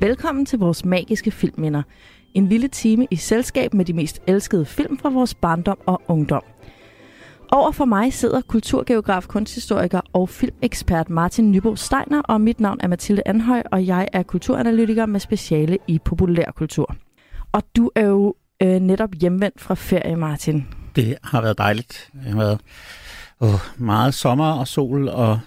Velkommen til vores magiske filmminder. En lille time i selskab med de mest elskede film fra vores barndom og ungdom. Over for mig sidder kulturgeograf, kunsthistoriker og filmekspert Martin Nybo Steiner, og mit navn er Mathilde Anhøj, og jeg er kulturanalytiker med speciale i populærkultur. Og du er jo øh, netop hjemvendt fra ferie, Martin. Det har været dejligt. Det har været oh, meget sommer og sol og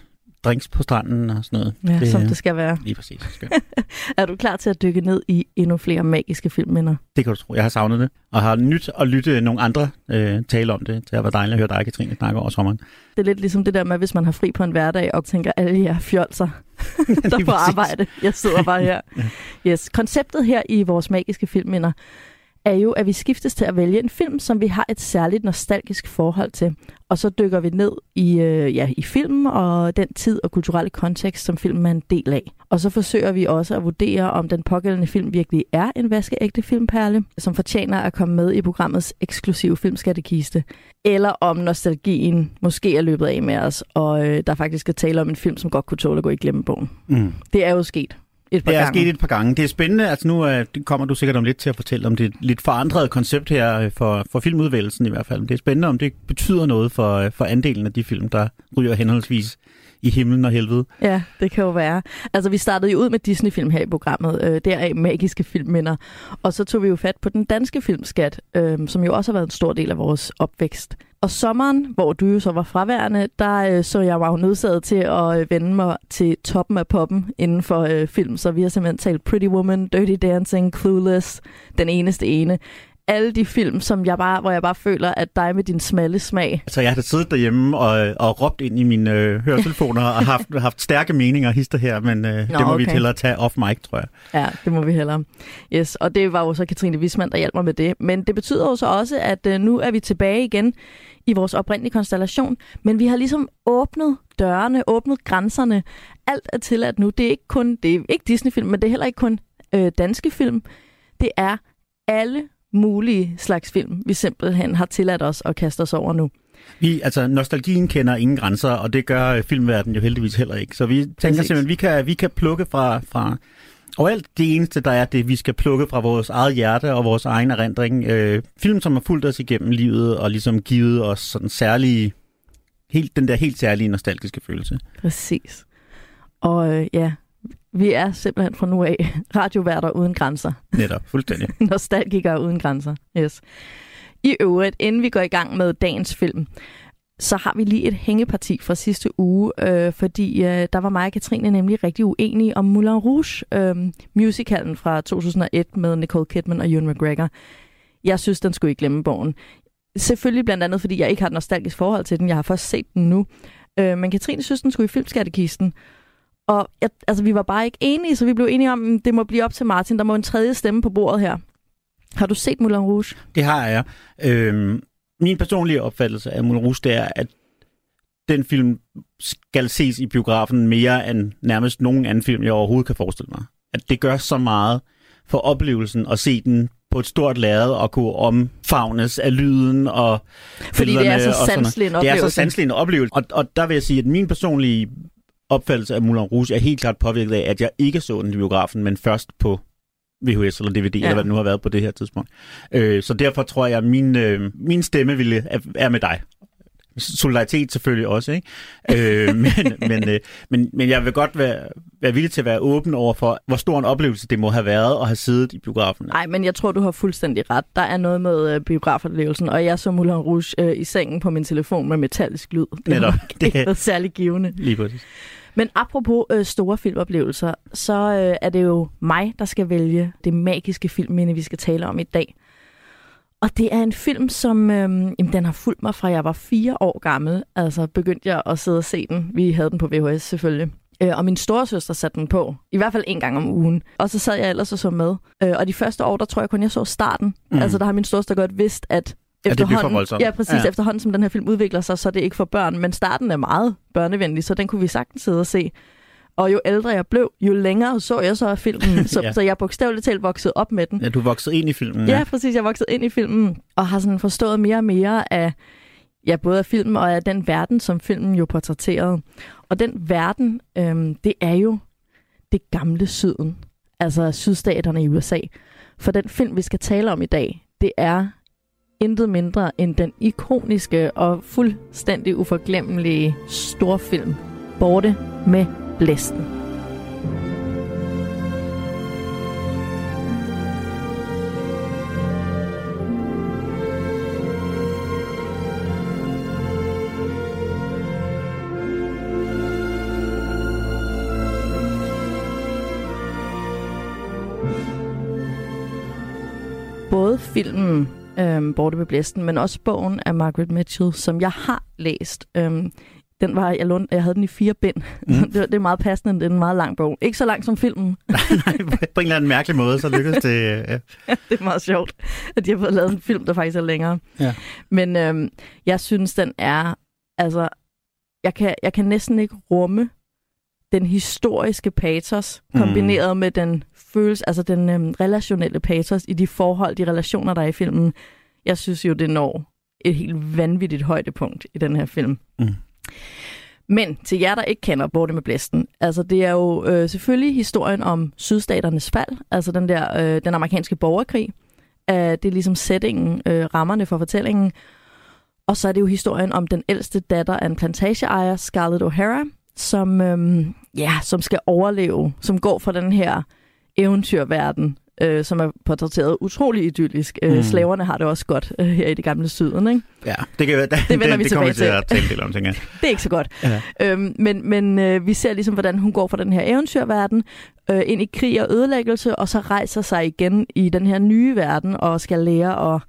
drinks på stranden og sådan noget. Ja, det, som det skal være. Lige præcis. Skal. er du klar til at dykke ned i endnu flere magiske filmminder? Det kan du tro. Jeg har savnet det, og har nyt at lytte nogle andre øh, tale om det. Det har været dejligt at høre dig, Katrine, snakke over sommeren. Det er lidt ligesom det der med, hvis man har fri på en hverdag og tænker, alle jer fjolser, der får arbejde. Jeg sidder bare her. Yes. Konceptet her i vores magiske filmminder er jo, at vi skiftes til at vælge en film, som vi har et særligt nostalgisk forhold til. Og så dykker vi ned i, øh, ja, i filmen og den tid og kulturelle kontekst, som filmen er en del af. Og så forsøger vi også at vurdere, om den pågældende film virkelig er en vaskeægte filmperle, som fortjener at komme med i programmets eksklusive filmskattekiste. Eller om nostalgien måske er løbet af med os, og øh, der faktisk er tale om en film, som godt kunne tåle at gå i glemmebogen. Mm. Det er jo sket et par det er gange. sket et par gange. Det er spændende. Altså nu uh, kommer du sikkert om lidt til at fortælle om det lidt forandrede koncept her øh, for, for filmudvælgelsen i hvert fald. Det er spændende, om det betyder noget for, øh, for andelen af de film, der ryger henholdsvis i himlen og helvede. Ja, det kan jo være. Altså, vi startede jo ud med Disney-film her i programmet, øh, deraf magiske filmminder. Og så tog vi jo fat på den danske filmskat, øh, som jo også har været en stor del af vores opvækst. Og sommeren, hvor du jo så var fraværende, der øh, så jeg var jo nødsaget til at øh, vende mig til toppen af poppen inden for øh, film. Så vi har simpelthen talt Pretty Woman, Dirty Dancing, Clueless, Den Eneste Ene alle de film, som jeg bare, hvor jeg bare føler, at dig med din smalle smag. Altså, jeg har siddet derhjemme og, og råbt ind i mine øh, høretelefoner og haft, haft stærke meninger hister her, men øh, Nå, det må okay. vi hellere tage off mic, tror jeg. Ja, det må vi hellere. Yes, og det var jo så Katrine Wisman, der hjalp mig med det. Men det betyder jo så også, at øh, nu er vi tilbage igen i vores oprindelige konstellation, men vi har ligesom åbnet dørene, åbnet grænserne. Alt er tilladt nu. Det er ikke kun, det er ikke Disney-film, men det er heller ikke kun øh, danske film. Det er alle mulige slags film, vi simpelthen har tilladt os at kaste os over nu. Vi, altså, nostalgien kender ingen grænser, og det gør øh, filmverdenen jo heldigvis heller ikke. Så vi tænker Præcis. simpelthen, vi kan, vi kan plukke fra, fra og alt det eneste, der er det, vi skal plukke fra vores eget hjerte og vores egen erindring. Øh, film, som har fulgt os igennem livet og ligesom givet os sådan særlige, helt, den der helt særlige nostalgiske følelse. Præcis. Og øh, ja, vi er simpelthen fra nu af radioværter uden grænser. Netop, fuldstændig. Nostalgikere uden grænser, yes. I øvrigt, inden vi går i gang med dagens film, så har vi lige et hængeparti fra sidste uge, øh, fordi øh, der var mig og Katrine nemlig rigtig uenige om Moulin Rouge, øh, musicalen fra 2001 med Nicole Kidman og Ewan McGregor. Jeg synes, den skulle ikke glemme bogen. Selvfølgelig blandt andet, fordi jeg ikke har et nostalgisk forhold til den. Jeg har først set den nu. Øh, men Katrine synes, den skulle i filmskattekisten. Og jeg, altså, vi var bare ikke enige, så vi blev enige om, at det må blive op til Martin. Der må en tredje stemme på bordet her. Har du set Moulin Rouge? Det har jeg. Øhm, min personlige opfattelse af Moulin Rouge, det er, at den film skal ses i biografen mere end nærmest nogen anden film, jeg overhovedet kan forestille mig. At det gør så meget for oplevelsen at se den på et stort lærred og kunne omfavnes af lyden og Fordi det er så sanselig en oplevelse. Det er så sanselig en oplevelse. Og, og der vil jeg sige, at min personlige opfattelse af Moulin Rouge er helt klart påvirket af, at jeg ikke så den i biografen, men først på VHS eller DVD, ja. eller hvad det nu har været på det her tidspunkt. Øh, så derfor tror jeg, at min, øh, min stemme ville, er, er med dig. Solidaritet selvfølgelig også, ikke? øh, men, men, øh, men, men jeg vil godt være, være villig til at være åben over for, hvor stor en oplevelse det må have været at have siddet i biografen. Nej, men jeg tror, du har fuldstændig ret. Der er noget med øh, biografoplevelsen, og jeg så Moulin Rouge øh, i sengen på min telefon med metallisk lyd. Det Netop. Det er særlig givende. Lige præcis. Men apropos øh, store filmoplevelser, så øh, er det jo mig, der skal vælge det magiske filmminde, vi skal tale om i dag. Og det er en film, som øh, jamen, den har fulgt mig fra jeg var fire år gammel. Altså begyndte jeg at sidde og se den. Vi havde den på VHS selvfølgelig. Øh, og min storesøster satte den på. I hvert fald en gang om ugen. Og så sad jeg ellers og så med. Øh, og de første år, der tror jeg kun, jeg så starten. Mm. Altså der har min storesøster godt vidst, at efterhånden, ja, ja, præcis. Ja. Efterhånden, som den her film udvikler sig, så er det ikke for børn. Men starten er meget børnevenlig, så den kunne vi sagtens sidde og se. Og jo ældre jeg blev, jo længere så jeg så af filmen. Så, ja. så jeg bogstaveligt talt voksede op med den. Ja, du voksede ind i filmen. Ja, ja præcis. Jeg voksede ind i filmen, og har sådan forstået mere og mere af, ja, både af filmen og af den verden, som filmen jo portrætterede. Og den verden, øhm, det er jo det gamle syden. altså sydstaterne i USA. For den film, vi skal tale om i dag, det er intet mindre end den ikoniske og fuldstændig uforglemmelige storfilm Borte med Blæsten. både filmen øhm, Borte ved Blæsten, men også bogen af Margaret Mitchell, som jeg har læst. Øhm, den var, jeg, lånte, jeg havde den i fire bind. Mm. det, det er meget passende, det er en meget lang bog. Ikke så lang som filmen. nej, på en eller anden mærkelig måde, så lykkedes det. Ja. det er meget sjovt, at de har fået lavet en film, der faktisk er længere. Ja. Men øhm, jeg synes, den er... Altså, jeg kan, jeg kan næsten ikke rumme den historiske patos, kombineret mm. med den følelse, altså den øhm, relationelle patos i de forhold, de relationer, der er i filmen. Jeg synes jo, det når et helt vanvittigt højdepunkt i den her film. Mm. Men til jer, der ikke kender Borte med Blæsten, altså det er jo øh, selvfølgelig historien om sydstaternes fald, altså den der øh, den amerikanske borgerkrig. Øh, det er ligesom settingen, øh, rammerne for fortællingen. Og så er det jo historien om den ældste datter af en plantageejer, Scarlett O'Hara, som, øhm, ja, som skal overleve, som går fra den her eventyrverden, øh, som er portrætteret utrolig idyllisk. Øh, mm. Slaverne har det også godt øh, her i det gamle syden, ikke? Ja, det, kan, det, det vender det, vi det tilbage til. At tale lidt om, tænker jeg. det er ikke så godt. Ja. Øhm, men men øh, vi ser ligesom, hvordan hun går fra den her eventyrverden øh, ind i krig og ødelæggelse, og så rejser sig igen i den her nye verden og skal lære at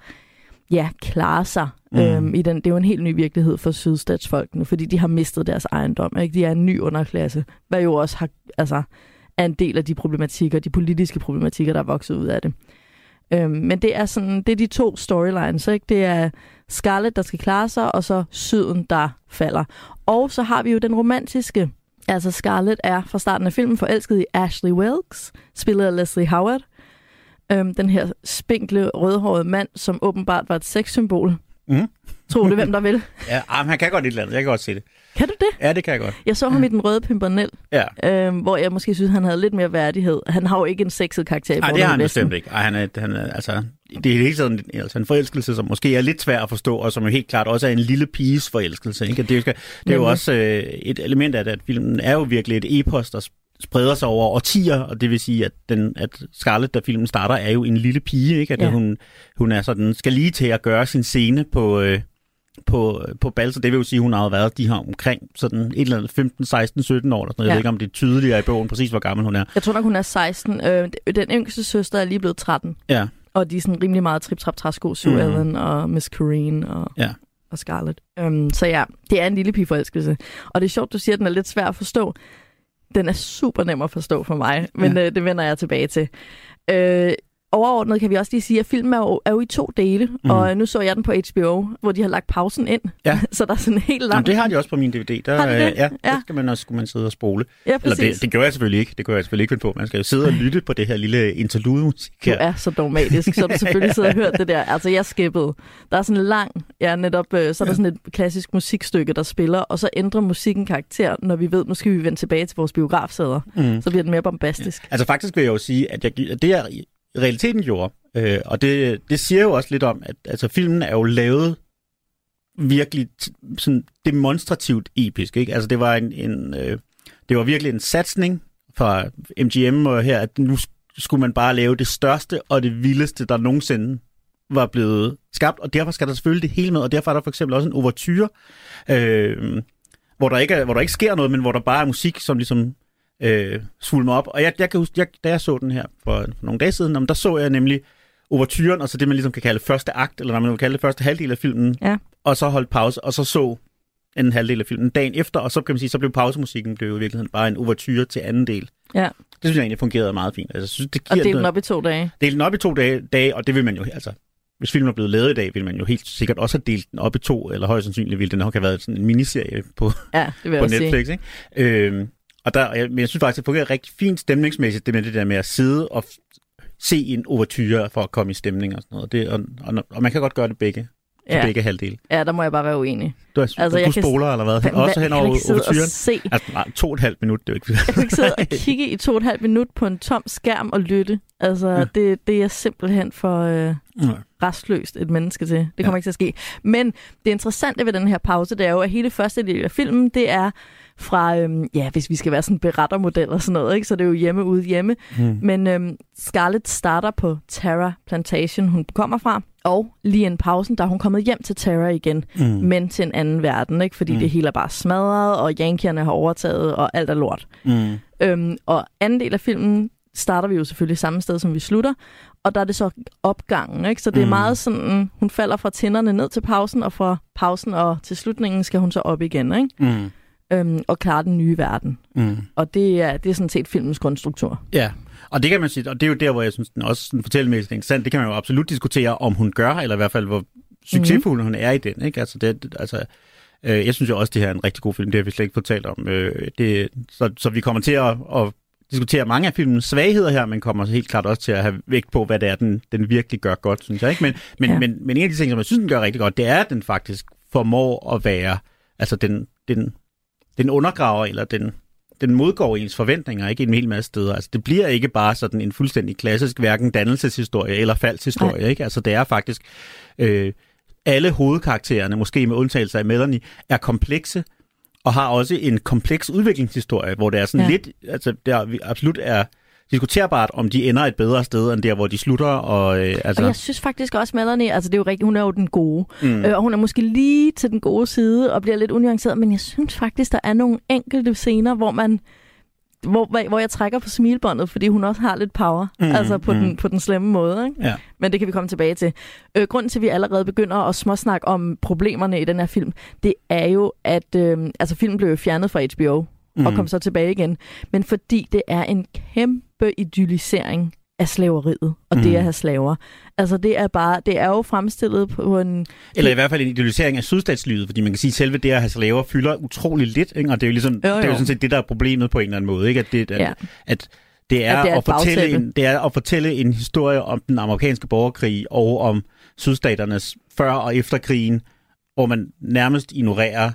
ja, klare sig mm. øhm, i den. Det er jo en helt ny virkelighed for sydstatsfolkene, fordi de har mistet deres ejendom. Ikke? De er en ny underklasse, hvad jo også har, altså, er en del af de problematikker, de politiske problematikker, der er vokset ud af det. Øhm, men det er sådan, det er de to storylines, ikke? Det er Scarlett, der skal klare sig, og så Syden, der falder. Og så har vi jo den romantiske. Altså Scarlett er fra starten af filmen forelsket i Ashley Wilkes, spillet af Leslie Howard. Øhm, den her spinkle, rødhårede mand, som åbenbart var et sexsymbol. Mm. Tror du, hvem der vil? ja, men han kan godt et eller andet. Jeg kan godt se det. Kan du det? Ja, det kan jeg godt. Jeg så ham i Den Røde Pimpernel, ja. øhm, hvor jeg måske synes, han havde lidt mere værdighed. Han har jo ikke en sexet karakter i Nej, det har han bestemt ikke. Ej, han er, han er, altså, det er helt sådan altså en forelskelse, som måske er lidt svær at forstå, og som jo helt klart også er en lille piges forelskelse. Ikke? Det, er, det er jo også øh, et element af det, at filmen er jo virkelig et epos, der spreder sig over årtier, og det vil sige, at, den, at Scarlett, da filmen starter, er jo en lille pige, ikke? At ja. hun, hun er sådan, skal lige til at gøre sin scene på, øh, på, på Balser. Det vil jo sige, at hun har været de her omkring sådan et eller andet 15, 16, 17 år. Eller sådan. Jeg ja. ved ikke, om det er tydeligere i bogen, præcis hvor gammel hun er. Jeg tror nok, hun er 16. Øh, den yngste søster er lige blevet 13. Ja. Og de er sådan rimelig meget trip-trap-træsko, Sue mm. Ellen og Miss Corrine og, ja. og Scarlett. Um, så ja, det er en lille pigeforelskelse. Og det er sjovt, du siger, at den er lidt svær at forstå. Den er super nem at forstå for mig, men ja. øh, det vender jeg tilbage til. Øh, overordnet kan vi også lige sige, at filmen er jo, er jo i to dele, mm. og nu så jeg den på HBO, hvor de har lagt pausen ind, ja. så der er sådan en helt lang... Jamen, det har de også på min DVD. Der, har de det? Ja, ja. der skal man også skulle man sidde og spole. Ja, Eller det, det gør jeg selvfølgelig ikke. Det gør jeg selvfølgelig ikke på. Man skal jo sidde og lytte på det her lille interlude-musik her. Du er så dogmatisk, så du selvfølgelig sidder og hørt det der. Altså, jeg skippede. Der er sådan en lang, ja, netop, øh, så er der sådan et klassisk musikstykke, der spiller, og så ændrer musikken karakter, når vi ved, nu skal vi vende tilbage til vores biografsæder. Mm. Så bliver den mere bombastisk. Ja. Altså faktisk vil jeg jo sige, at jeg, det i realiteten gjorde. Øh, og det, det siger jo også lidt om, at altså, filmen er jo lavet virkelig sådan demonstrativt episk. Ikke? Altså, det var en, en øh, det var virkelig en satsning fra MGM og her, at nu skulle man bare lave det største og det vildeste, der nogensinde var blevet skabt, og derfor skal der selvfølgelig det hele med, og derfor er der for eksempel også en overture, øh, hvor, der ikke er, hvor der ikke sker noget, men hvor der bare er musik, som ligesom øh, svulmer op. Og jeg, jeg kan huske, jeg, da jeg så den her for, for nogle dage siden, om, der så jeg nemlig overturen, og så det, man ligesom kan kalde første akt, eller hvad man vil kalde det, første halvdel af filmen, ja. og så holdt pause, og så så en halvdel af filmen dagen efter, og så kan man sige, så blev pausemusikken blev i virkeligheden bare en overture til anden del. Ja. Det synes jeg egentlig fungerede meget fint. Altså, synes, det giver og dele den op i to dage. Dele den op i to dage, dage, og det vil man jo, altså, hvis filmen er blevet lavet i dag, vil man jo helt sikkert også have delt den op i to, eller højst sandsynligt ville den nok have været sådan en miniserie på, ja, det vil på Netflix. Sige. Ikke? Øhm, og der, jeg, men jeg synes faktisk, det fungerer rigtig fint stemningsmæssigt, det med det der med at sidde og se en overture for at komme i stemning og sådan noget. Det, og, og, og man kan godt gøre det begge for Ja. begge halvdele. Ja, der må jeg bare være uenig. Du, er, Altså, altså, jeg du kan- spoler, eller hvad? Hvad- Også hen kan over du overturen. se Altså, nej, to og et halvt minut, det er jo ikke Jeg kunne ikke sidde og kigge i to og et halvt minut på en tom skærm og lytte. Altså, Ja. ja. det, det er simpelthen for øh, Nej. restløst et menneske til. Det Ja. kommer ikke til at ske. Men det interessante ved den her pause, det er jo, at hele første del af filmen, det er fra, øhm, ja, hvis vi skal være sådan berettermodel og sådan noget, ikke? så det er jo hjemme ude hjemme. Hmm. Men øhm, Scarlett starter på Terra Plantation, hun kommer fra, og lige en pausen, der er hun kommet hjem til Terra igen, Mm. men til en anden verden, ikke? fordi Mm. mm. det hele er bare smadret, og yankierne har overtaget, og alt er lort. Mm. Øhm, og anden del af filmen starter vi jo selvfølgelig samme sted, som vi slutter. Og der er det så opgangen, ikke? Så det er Mm. meget sådan, hun falder fra tænderne ned til pausen, og fra pausen og til slutningen skal hun så op igen, ikke? Mm. Øhm, og klare den nye verden. Mm. Og det er, det er sådan set filmens grundstruktur. Ja, og det kan man sige, og det er jo der, hvor jeg synes, den også sådan fortællemæssigt er interessant. Det kan man jo absolut diskutere, om hun gør, eller i hvert fald, hvor succesfuld mm. hun er i den. Ikke? Altså, det, altså, øh, jeg synes jo også, det her er en rigtig god film. Det har vi slet ikke fortalt om. Øh, det, så, så vi kommer til at, at diskutere mange af filmens svagheder her, men kommer helt klart også til at have vægt på, hvad det er, den, den virkelig gør godt, synes jeg. Ikke? Men, men. Ja. men, men en af de ting, som jeg synes, den gør rigtig godt, det er, at den faktisk formår at være, altså den, den, den undergraver, eller den, den modgår ens forventninger, ikke en hel masse steder. Altså, det bliver ikke bare sådan en fuldstændig klassisk, hverken dannelseshistorie eller faldshistorie, ikke? Altså, det er faktisk... Øh, alle hovedkaraktererne, måske med undtagelse af Melanie, er komplekse, og har også en kompleks udviklingshistorie, hvor det er sådan ja. Lidt... Altså, der absolut er diskuterbart, om de ender et bedre sted, end der, hvor de slutter, og øh, altså... Og jeg synes faktisk også, Melanie, altså det er jo rigtigt, hun er jo den gode. mm. Øh, og hun er måske lige til den gode side og bliver lidt unuanceret, men jeg synes faktisk, der er nogle enkelte scener, hvor man hvor, hvor jeg trækker på smilbåndet, fordi hun også har lidt power, Mm, altså på, mm. den, på den slemme måde. Ikke? ja. Men det kan vi komme tilbage til. Øh, grunden til, at vi allerede begynder at småsnakke om problemerne i den her film, det er jo, at øh, altså, filmen blev fjernet fra HBO mm. og kom så tilbage igen. Men fordi det er en kæmpe idyllisering af slaveriet og Mm. det at have slaver. Altså det er bare, det er jo fremstillet på en... Eller i hvert fald en idealisering af sydstatslivet, fordi man kan sige, at selve det at have slaver fylder utrolig lidt, ikke? og det er jo, ligesom, Jo, jo, det er jo sådan set det, der er problemet på en eller anden måde, ikke? At det, at, Ja. at det er, At det er at, fortælle en, det er at fortælle en historie om den amerikanske borgerkrig og om sydstaternes før og efter krigen, hvor man nærmest ignorerer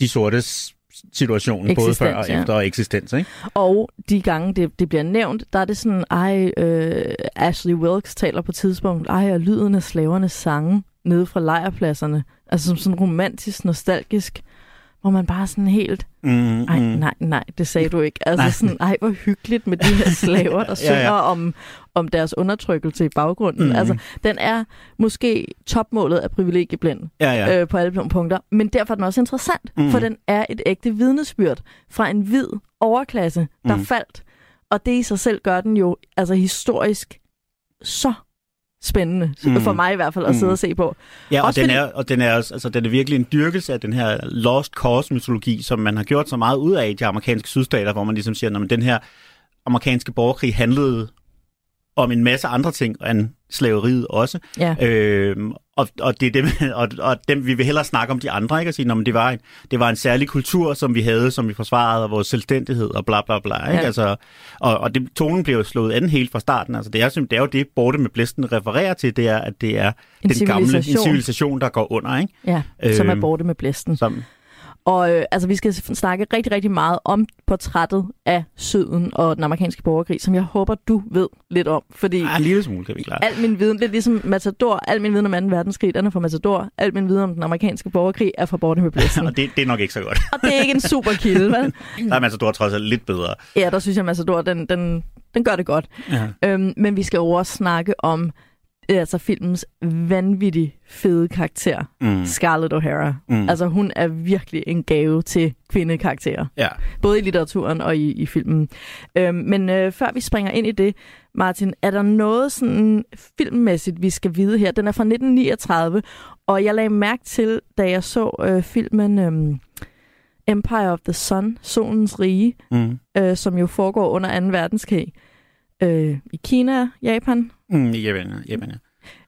de sortes situation, både før og Eksistens, ja. efter og eksistens. Ikke? Og de gange, det, det bliver nævnt, der er det sådan, ej, øh, Ashley Wilkes taler på et tidspunkt, ej, og lyden af slavernes sange nede fra lejrpladserne. Altså som sådan romantisk, nostalgisk, hvor man bare sådan helt, Mm, ej, nej, nej, det sagde du ikke. Altså Nej. nej. sådan, ej, hvor hyggeligt med de her slaver, der synger Ja, ja. Om, om deres undertrykkelse i baggrunden. Mm. Mm. Altså, den er måske topmålet af privilegieblind Ja, ja. øh, på alle punkter. Men derfor er den også interessant, Mm. mm. for den er et ægte vidnesbyrd fra en hvid overklasse, der Mm. mm. faldt. Og det i sig selv gør den jo altså historisk så spændende, Mm. mm. for mig i hvert fald, at sidde Mm. og se på. Ja, og Også den, fordi- er, og den er også, altså, den er virkelig en dyrkelse af den her lost cause mytologi, som man har gjort så meget ud af i de amerikanske sydstater, hvor man ligesom siger, at den her amerikanske borgerkrig handlede om en masse andre ting end slaveriet også. Ja. Øhm, og, og, det er dem, og, og dem, vi vil hellere snakke om de andre, ikke? Og sige, "Nå, men det var, en, det var en særlig kultur, som vi havde, som vi forsvarede, og vores selvstændighed, og bla bla bla. Ikke? Ja. Altså, og, og det, tonen bliver jo slået an helt fra starten. Altså, det, er, simpelthen- det er jo det, Borte med Blæsten refererer til, det er, at det er En den gamle en civilisation. civilisation, der går under. Ikke? Ja, som er Øhm, borte med blæsten. Som, Og øh, altså, vi skal snakke rigtig, rigtig meget om portrættet af Syden og den amerikanske borgerkrig, som jeg håber, du ved lidt om. Fordi ah, en lille smule kan vi klare. al min viden, lidt ligesom Matador, al min viden om 2. verdenskrig, den er fra Matador. Al min viden om den amerikanske borgerkrig er fra Borte med Blæsten. Og det, det er nok ikke så godt. og det er ikke en super kilde, vel? Der er Matador trods alt lidt bedre. Ja, der synes jeg, Matador, den, den, den gør det godt. Ja. Øhm, men vi skal jo også snakke om altså filmens vanvittigt fede karakter, Mm. Scarlett O'Hara. Mm. Altså, hun er virkelig en gave til kvindekarakterer. Ja. Både i litteraturen og i, i filmen. Øhm, men øh, før vi springer ind i det, Martin, er der noget sådan filmmæssigt, vi skal vide her? Den er fra 1939, og jeg lagde mærke til, da jeg så øh, filmen øh, Empire of the Sun, Solens Rige, Mm. øh, som jo foregår under 2. verdenskrig øh, i Kina, Japan, Mm. Jamen, jamen,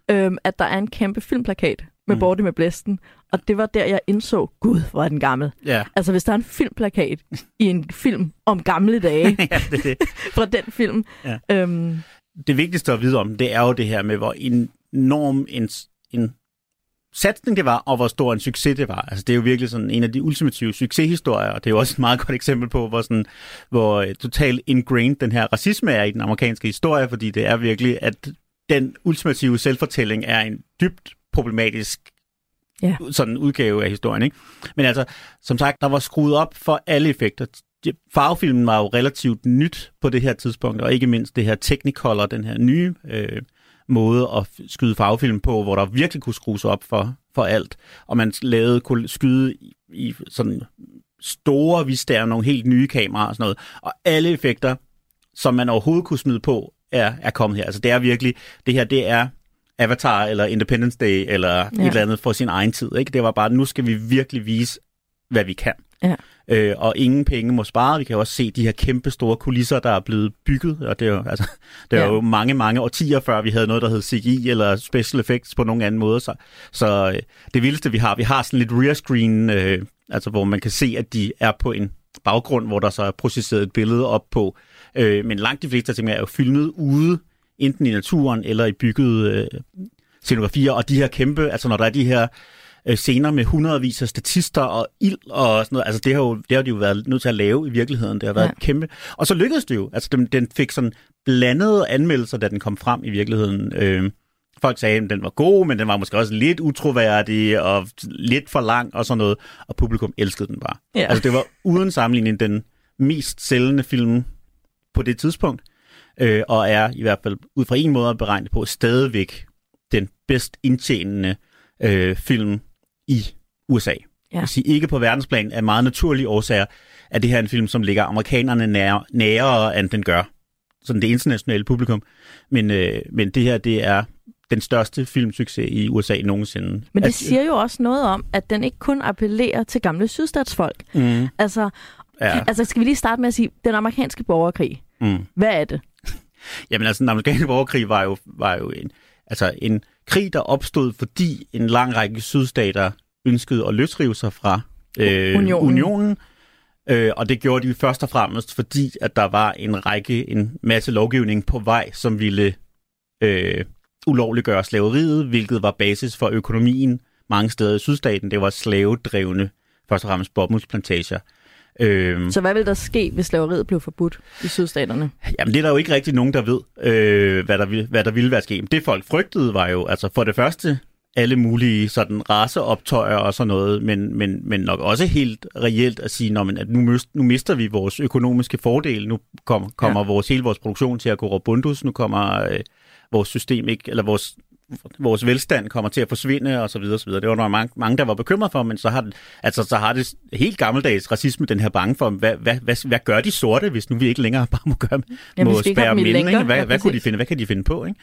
ja. øh, at der er en kæmpe filmplakat med Mm. Borte med Blæsten. Og det var der, jeg indså, gud, hvor er den gammel. Ja. Altså, hvis der er en filmplakat i en film om gamle dage ja, det, det. fra den film, Ja. øhm, det vigtigste at vide om, det er jo det her med, hvor enorm en, en satsning det var, og hvor stor en succes det var. Altså, det er jo virkelig sådan en af de ultimative succeshistorier, og det er jo også et meget godt eksempel på, hvor, sådan, hvor uh, totalt ingrained den her racisme er i den amerikanske historie, fordi det er virkelig, at den ultimative selvfortælling er en dybt problematisk ja. sådan udgave af historien. Ikke? Men altså, som sagt, der var skruet op for alle effekter. Farvefilmen var jo relativt nyt på det her tidspunkt, og ikke mindst det her Technicolor, den her nye øh, måde at skyde farvefilm på, hvor der virkelig kunne skrues op for, for alt. Og man lavede, kunne skyde i, i sådan store vistager, nogle helt nye kameraer og sådan noget. Og alle effekter, som man overhovedet kunne smide på, er, er kommet her. Altså det er virkelig, det her det er Avatar eller Independence Day eller ja. et eller andet for sin egen tid. Ikke? Det var bare, nu skal vi virkelig vise, hvad vi kan. Ja. Øh, og ingen penge må spare. Vi kan også se de her kæmpe store kulisser, der er blevet bygget. Og det er jo, altså, det er ja. jo mange, mange årtier før, vi havde noget, der hed CGI eller special effects på nogen anden måde. Så, så øh, det vildeste, vi har, vi har sådan lidt rear screen, øh, altså hvor man kan se, at de er på en baggrund, hvor der så er processeret et billede op på. Øh, men langt de fleste ting er jo filmet ude, enten i naturen eller i bygget øh, scenografier. Og de her kæmpe, altså når der er de her øh, scener med hundredvis af statister og ild og sådan noget. Altså det har, jo, det har de jo været nødt til at lave i virkeligheden. Det har været ja. kæmpe. Og så lykkedes det jo. Altså den, den fik sådan blandede anmeldelser, da den kom frem i virkeligheden. Øh, folk sagde, at den var god, men den var måske også lidt utroværdig og lidt for lang og sådan noget. Og publikum elskede den bare. Ja. Altså det var uden sammenligning den mest sælgende film på det tidspunkt. Øh, og er i hvert fald ud fra en måde at beregne på stadigvæk den bedst indtjenende øh, film i USA. Ja. Jeg vil sige, ikke på verdensplan af meget naturlige årsager, at det her er en film, som ligger amerikanerne nær, nærere, end den gør. Sådan det internationale publikum. Men, øh, men det her, det er den største filmsucces i USA nogensinde. Men det at, siger jo også noget om, at den ikke kun appellerer til gamle sydstatsfolk. Mm. Altså, ja. altså, skal vi lige starte med at sige, den amerikanske borgerkrig, mm. hvad er det? Jamen altså, den amerikanske borgerkrig var jo, var jo en, altså en krig, der opstod, fordi en lang række sydstater ønskede at løsrive sig fra øh, unionen. unionen. Øh, og det gjorde de først og fremmest, fordi at der var en række, en masse lovgivning på vej, som ville øh, ulovliggøre slaveriet, hvilket var basis for økonomien mange steder i sydstaten. Det var slavedrevne, først og fremmest bomuldsplantager. Øh, så hvad vil der ske, hvis slaveriet blev forbudt i sydstaterne? Jamen, det er der jo ikke rigtig nogen, der ved, øh, hvad, der vil, hvad der ville være sket. Det folk frygtede var jo, altså for det første, alle mulige sådan raceoptøjer og sådan noget, men, men, men nok også helt reelt at sige, man, at nu, nu mister vi vores økonomiske fordel, nu kom, kommer ja. vores, hele vores produktion til at gå robundus, nu kommer øh, vores system ikke, eller vores vores velstand kommer til at forsvinde og så videre, og så videre. Det var der mange, mange, der var bekymret for, men så har, det, altså, så har det helt gammeldags racisme den her bange for, hvad, hvad, hvad, hvad gør de sorte, hvis nu vi ikke længere bare må, gøre, ja, må spærre dem inde? Hvad, ja, hvad, kunne de finde, hvad kan de finde på? Ikke?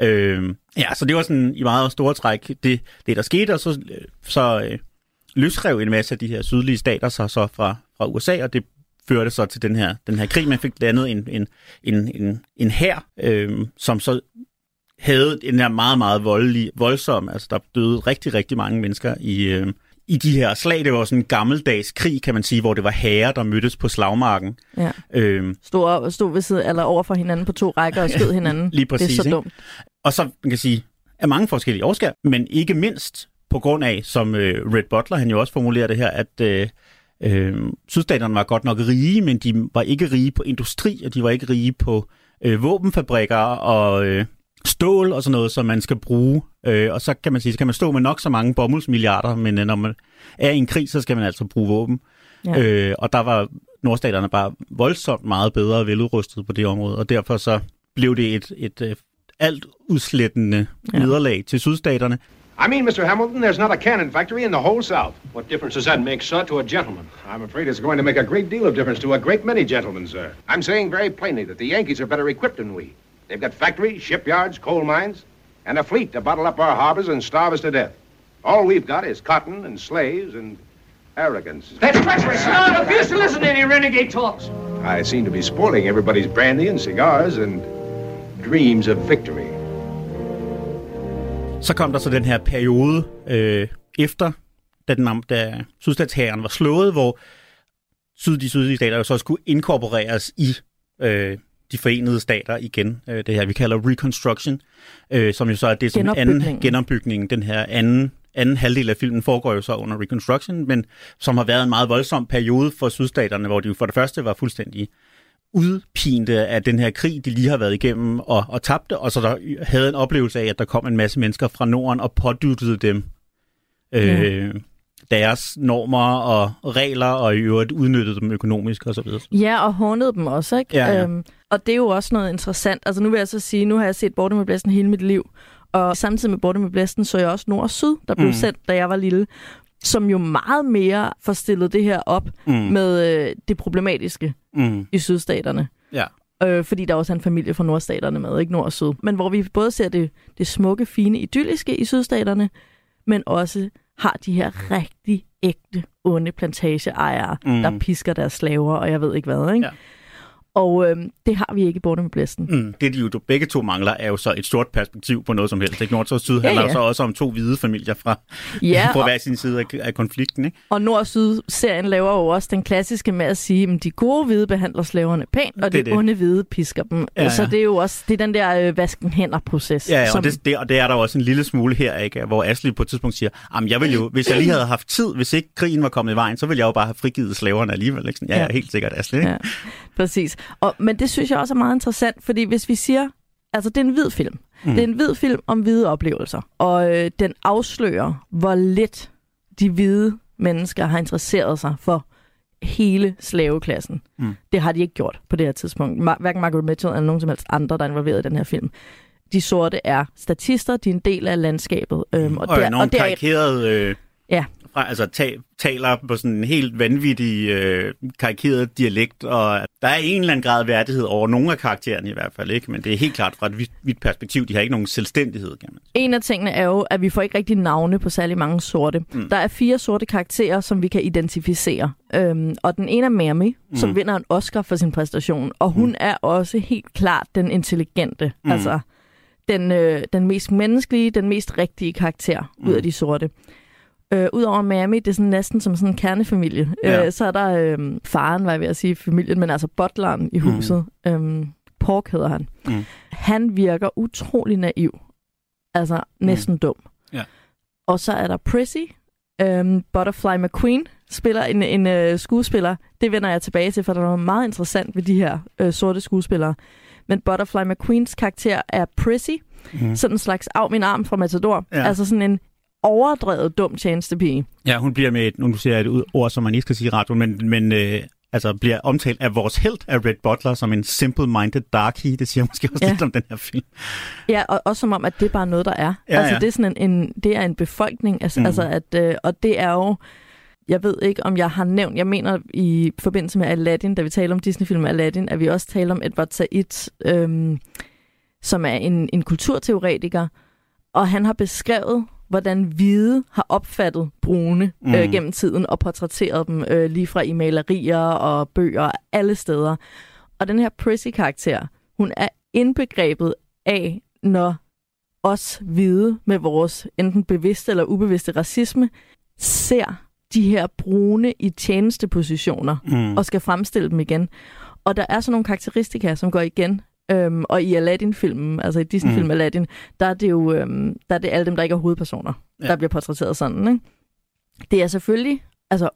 Øhm, ja, så det var sådan i meget store træk det, det der skete, og så, så øh, løsrev en masse af de her sydlige stater sig så fra, fra USA, og det førte så til den her, den her krig. Man fik landet en, en, en, en, en hær, øh, som så havde en her meget, meget voldelig, voldsom, altså der døde rigtig, rigtig mange mennesker i, øh, i de her slag. Det var sådan en gammeldags krig, kan man sige, hvor det var herrer, der mødtes på slagmarken. Ja. Øhm, stod, stod ved siden, eller over for hinanden på to rækker og skød hinanden. Lige præcis. Det er så dumt. Ikke? Og så, man kan sige, af mange forskellige årsager, men ikke mindst på grund af, som øh, Red Butler, han jo også formulerer det her, at øh, øh, sydstaterne var godt nok rige, men de var ikke rige på industri, og de var ikke rige på øh, våbenfabrikker og... Øh, stål og sådan noget, som man skal bruge. Øh, og så kan man sige, så kan man stå med nok så mange bomuldsmilliarder, men øh, når man er i en krig, så skal man altså bruge våben. Ja. Øh, og der var nordstaterne bare voldsomt meget bedre og veludrustet på det område, og derfor så blev det et, et, et alt udslættende ja. nederlag til sydstaterne. I mean, Mr. Hamilton, there's not a cannon factory in the whole South. What difference does that make, sir, to a gentleman? I'm afraid it's going to make a great deal of difference to a great many gentlemen, sir. I'm saying very plainly that the Yankees are better equipped than we. They've got factories, shipyards, coal mines, and a fleet to bottle up our harbors and starve us to death. All we've got is cotton and slaves and arrogance. That's treacherous. No, refuse to listen to any renegade talks. I seem to be spoiling everybody's brandy and cigars and dreams of victory. Så kom der så den her periode øh, efter, da, den, da sydstatshæren var slået, hvor syd, de sydlige stater jo så skulle inkorporeres i øh, de forenede stater igen. Øh, det her, vi kalder reconstruction, øh, som jo så er det som anden genopbygning, den her anden anden halvdel af filmen foregår jo så under Reconstruction, men som har været en meget voldsom periode for sydstaterne, hvor de jo for det første var fuldstændig udpinte af den her krig, de lige har været igennem og, og tabte, og så der havde en oplevelse af, at der kom en masse mennesker fra Norden og pådyttede dem øh, ja. Deres normer og regler, og i øvrigt udnyttede dem økonomisk osv. Ja, og håndede dem også, ikke? Ja, ja. Øhm, og det er jo også noget interessant. Altså nu vil jeg så sige, nu har jeg set med Blæsten hele mit liv, og samtidig med med Blæsten så jeg også Nord og Syd, der blev mm. sendt, da jeg var lille, som jo meget mere får stillet det her op mm. med øh, det problematiske mm. i sydstaterne. Ja. Øh, fordi der også er en familie fra nordstaterne med, ikke nord og syd. Men hvor vi både ser det, det smukke, fine, idylliske i sydstaterne, men også har de her rigtig ægte, onde plantageejere, mm. der pisker deres slaver, og jeg ved ikke hvad, ikke? Ja. Og øh, det har vi ikke i Borte med Blæsten. Mm, det, de jo begge to mangler, er jo så et stort perspektiv på noget som helst. Ikke? Nord og Syd handler ja, ja. så også om to hvide familier fra ja, på hver sin side af, af konflikten. Ikke? Og Nord og Syd-serien laver jo også den klassiske med at sige, at de gode hvide behandler slaverne pænt, og det de det. onde hvide pisker dem. Ja, ja. Så det er jo også det er den der øh, vasken hænder-proces. Ja, ja som... og, det, det, og det er der også en lille smule her, ikke? hvor Ashley på et tidspunkt siger, jeg vil jo, hvis jeg lige havde haft tid, hvis ikke krigen var kommet i vejen, så ville jeg jo bare have frigivet slaverne alligevel. Ikke? Ja, ja, helt sikkert, Ashley. Ikke? Ja, præcis. Og, men det synes jeg også er meget interessant, fordi hvis vi siger, altså det er en hvid film. Mm. Det er en hvid film om hvide oplevelser, og øh, den afslører, hvor lidt de hvide mennesker har interesseret sig for hele slaveklassen. Mm. Det har de ikke gjort på det her tidspunkt. Hverken Margaret Mitchell eller nogen som helst andre, der er involveret i den her film. De sorte er statister, de er en del af landskabet. Øhm, og, og der, og der, karikeret øh, ja fra, altså ta, taler på sådan en helt vanvittig øh, karikeret dialekt, og der er en eller anden grad værdighed over nogle af karaktererne i hvert fald, ikke? men det er helt klart fra et vidt perspektiv, de har ikke nogen selvstændighed. Kan man. En af tingene er jo, at vi får ikke rigtig navne på særlig mange sorte. Mm. Der er fire sorte karakterer, som vi kan identificere, øhm, og den ene er Mami, mm. som vinder en Oscar for sin præstation, og hun mm. er også helt klart den intelligente, mm. altså den, øh, den mest menneskelige, den mest rigtige karakter mm. ud af de sorte. Øh, Udover Miami, det er sådan næsten som sådan en kernefamilie. Ja. Øh, så er der øh, faren, var jeg ved at sige, familien, men altså butleren i mm. huset. Mm. Øhm, Pork hedder han. Mm. Han virker utrolig naiv. Altså næsten mm. dum. Ja. Og så er der Prissy, øhm, Butterfly McQueen, spiller en, en øh, skuespiller. Det vender jeg tilbage til, for der er noget meget interessant ved de her øh, sorte skuespillere. Men Butterfly McQueens karakter er Prissy, mm. sådan en slags af min arm fra Matador. Ja. Altså sådan en overdrevet dum tjenestepige. Ja, hun bliver med et, nu siger jeg et ord, som man ikke skal sige i radioen, men, men øh, altså bliver omtalt af vores held af Red Butler som en simple-minded darky. Det siger måske også ja. lidt om den her film. Ja, og også som om, at det er bare noget, der er. Ja, altså, ja. det er sådan en, en, det er en befolkning, altså, mm. altså at, øh, og det er jo, jeg ved ikke, om jeg har nævnt, jeg mener i forbindelse med Aladdin, da vi taler om Disney-film Aladdin, at vi også taler om Edward Said, øhm, som er en, en kulturteoretiker, og han har beskrevet hvordan hvide har opfattet brune øh, mm. øh, gennem tiden og portrætteret dem øh, lige fra i malerier og bøger alle steder. Og den her Prissy-karakter, hun er indbegrebet af, når os hvide med vores enten bevidste eller ubevidste racisme ser de her brune i tjenestepositioner mm. og skal fremstille dem igen. Og der er sådan nogle karakteristika, som går igen Øhm, og i Aladdin-filmen, altså i Disney-film mm. Aladdin, der er det jo øhm, der er det alle dem, der ikke er hovedpersoner, ja. der bliver portrætteret sådan. Ikke? Det er selvfølgelig altså,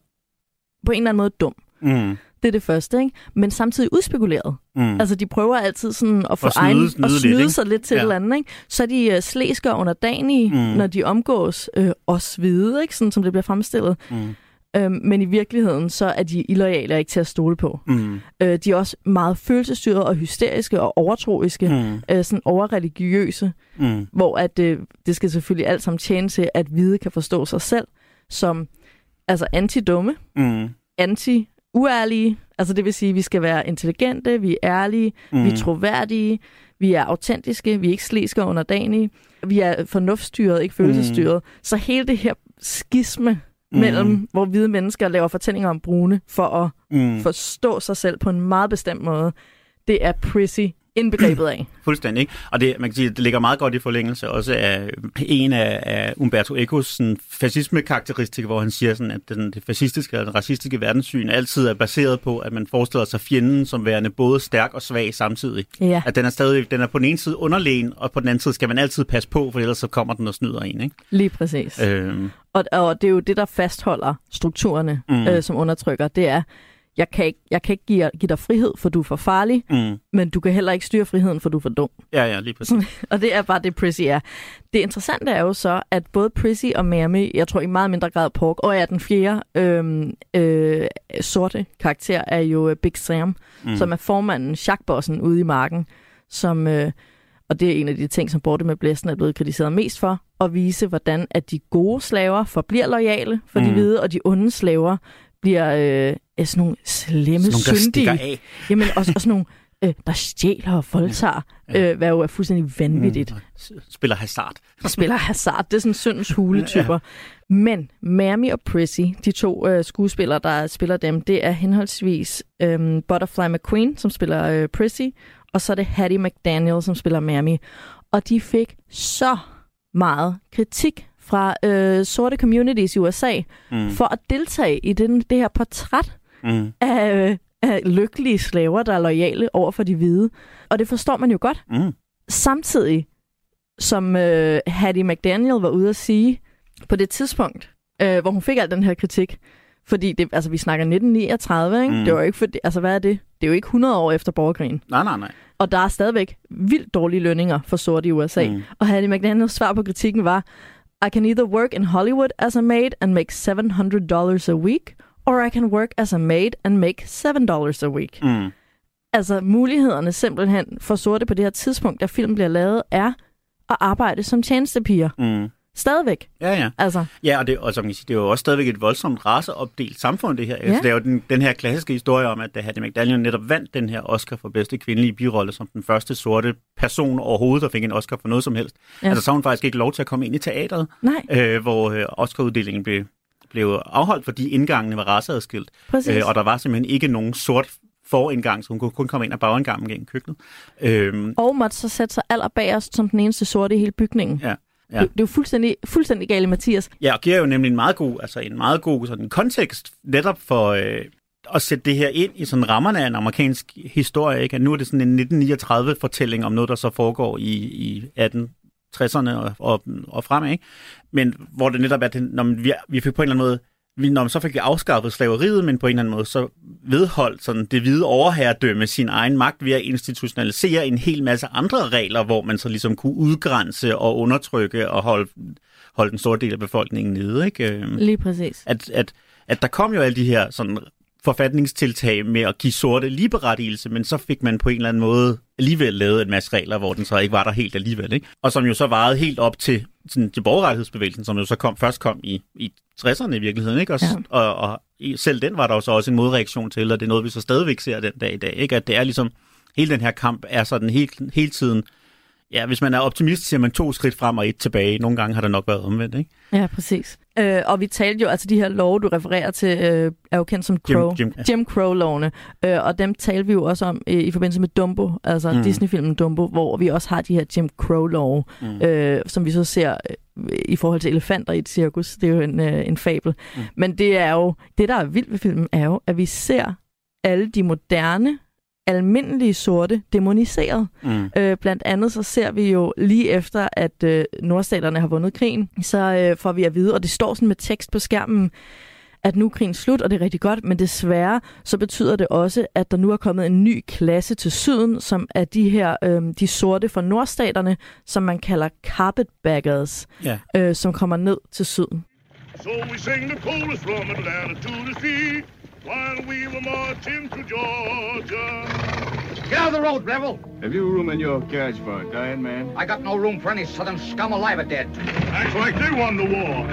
på en eller anden måde dum. Mm. Det er det første, ikke? Men samtidig udspekuleret. Mm. Altså, de prøver altid sådan at få at snyde, egen, snyde, at snyde lidt, sig lidt til ja. et eller andet, ikke? Så er de uh, slæsker underdanige, mm. når de omgås øh, os hvide, ikke? Sådan som det bliver fremstillet. Mm. Øhm, men i virkeligheden, så er de illoyale og ikke til at stole på. Mm. Øh, de er også meget følelsesstyrede og hysteriske og overtroiske, mm. øh, sådan overreligiøse, mm. hvor at, øh, det skal selvfølgelig alt sammen tjene til, at hvide kan forstå sig selv som altså anti-dumme, mm. anti-uærlige, altså det vil sige, at vi skal være intelligente, vi er ærlige, mm. vi er troværdige, vi er autentiske, vi er ikke slæske og underdanige, vi er fornuftstyret, ikke følelsesstyret. Mm. Så hele det her skisme mm. mellem, hvor hvide mennesker laver fortællinger om brune, for at mm. forstå sig selv på en meget bestemt måde. Det er Prissy indbegrebet af. Fuldstændig, ikke? Og det, man kan sige, det ligger meget godt i forlængelse også af en af, af Umberto Ecos fascisme-karakteristik, hvor han siger, sådan, at den, det fascistiske og den racistiske verdenssyn altid er baseret på, at man forestiller sig fjenden som værende både stærk og svag samtidig. Ja. At den er stadig, den er på den ene side underlegen, og på den anden side skal man altid passe på, for ellers så kommer den og snyder en, ikke? Lige præcis. Øhm, Og, og det er jo det, der fastholder strukturerne, mm. øh, som undertrykker. Det er, jeg kan ikke, jeg kan ikke give, give dig frihed, for du er for farlig, mm, men du kan heller ikke styre friheden, for du er for dum. ja, ja, lige præcis. Og det er bare det, Prissy er. Det interessante er jo så, at både Prissy og Mami, jeg tror i meget mindre grad Pork, og ja, den fjerde øhm, øh, sorte karakter er jo øh, Big Sam, mm. som er formanden, Shackbossen ude i marken, som, øh, og det er en af de ting, som Borte med Blæsten er blevet kritiseret mest for, at vise, hvordan at de gode slaver forbliver lojale for mm. de hvide, og de onde slaver bliver øh, er sådan nogle slemme, Sådan nogle, der syndige, af. jamen også, også nogle, øh, der stjæler og voldtager, Ja. øh, hvad jo er fuldstændig vanvittigt. Mm, og s- spiller hasard. og spiller hasard. Det er sådan syndens huletyper. Ja. Men Mami og Prissy, de to øh, skuespillere, der spiller dem, det er henholdsvis øh, Butterfly McQueen, som spiller øh, Prissy, og så er det Hattie McDaniel, som spiller Mami. Og de fik så meget kritik fra øh, sorte communities i USA Mm, for at deltage i den, det her portræt mm, af, øh, af lykkelige slaver, der er lojale over for de hvide. Og det forstår man jo godt. mm, Samtidig som øh, Hattie McDaniel var ude at sige på det tidspunkt, øh, hvor hun fik al den her kritik, fordi det, altså, vi snakker 1939, ikke? Mm. Det var jo ikke for, altså hvad er det? Det er jo ikke 100 år efter borgerkrigen. nej, nej, nej. Og der er stadigvæk vildt dårlige lønninger for sorte i USA. Mm. Og Hattie McDaniels svar på kritikken var, I can either work in Hollywood as a maid and make $700 a week, or I can work as a maid and make $7 a week. Mm. Altså mulighederne simpelthen for sorte på det her tidspunkt, da filmen bliver lavet, er at arbejde som tjenestepiger. Mm. Stadigvæk. Ja, ja. Altså, Ja, og, det, og som jeg siger, det er jo også stadigvæk et voldsomt raceopdelt samfund, det her. Ja. Ja. Altså, det er jo den, den her klassiske historie om, at da Hattie McDaniel netop vandt den her Oscar for bedste kvindelige birolle, som den første sorte person overhovedet, der fik en Oscar for noget som helst. Ja. Altså, så hun faktisk ikke lov til at komme ind i teatret, nej, øh, hvor øh, Oscaruddelingen blev, blev afholdt, fordi indgangene var raceadskilt. Øh, og der var simpelthen ikke nogen sort forindgang, så hun kunne kun komme ind ad bagindgangen gennem køkkenet. Øhm, Og måtte så sætte sig allerbagerst som den eneste sorte i hele bygningen. Ja, ja. Det, det er jo fuldstændig, fuldstændig galt, Mathias. Ja, og giver jo nemlig en meget god, altså en meget god sådan kontekst netop for øh, at sætte det her ind i sådan rammerne af en amerikansk historie. Ikke? At nu er det sådan en 1939-fortælling om noget, der så foregår i, i 1860'erne og, og, og fremad. Ikke? Men hvor det netop er, det, når vi, vi fik på en eller anden måde vi, når man så fik vi afskaffet slaveriet, men på en eller anden måde så vedholdt sådan det hvide overherredømme sin egen magt ved at institutionalisere en hel masse andre regler, hvor man så ligesom kunne udgrænse og undertrykke og holde, holde den store del af befolkningen nede. Ikke? Øhm, Lige præcis. At, at, at der kom jo alle de her sådan forfatningstiltag med at give sorte ligeberettigelse, men så fik man på en eller anden måde alligevel lavet en masse regler, hvor den så ikke var der helt alligevel. Ikke? Og som jo så varede helt op til, sådan, til borgerrettighedsbevægelsen, som jo så kom, først kom i, i 60'erne i virkeligheden. Ikke? Og, Ja. og, og selv den var der jo så også en modreaktion til, og det er noget, vi så stadigvæk ser den dag i dag. Ikke? At det er ligesom, hele den her kamp er sådan hele, hele tiden, ja, hvis man er optimist, siger man to skridt frem og et tilbage. Nogle gange har det nok været omvendt, ikke? Ja, præcis. Øh, og vi talte jo, altså de her love, du refererer til, øh, er jo kendt som Crow. Jim- Jim, Jim Crow-lovene. Øh, og dem talte vi jo også om øh, i forbindelse med Dumbo, altså Mm. Disney-filmen Dumbo, hvor vi også har de her Jim Crow-love, Mm. øh, som vi så ser øh, i forhold til elefanter i et cirkus. Det er jo en, øh, en fabel. Mm. Men det er jo, det der er vildt ved filmen, er jo, at vi ser alle de moderne, almindelige sorte demoniseret. Mm. Øh, blandt andet så ser vi jo lige efter, at øh, nordstaterne har vundet krigen, så øh, får vi at vide, og det står sådan med tekst på skærmen, at nu er krigen slut, og det er rigtig godt, men desværre så betyder det også, at der nu er kommet en ny klasse til syden, som er de her, øh, de sorte fra nordstaterne, som man kalder carpetbaggers, Ja. øh, som kommer ned til syden. So we sing the chorus from Atlanta to the sea while we were marching through Georgia. Get out of the road, rebel! Have you room in your carriage for a dying man? I got no room for any southern scum alive or dead. Acts like they won the war.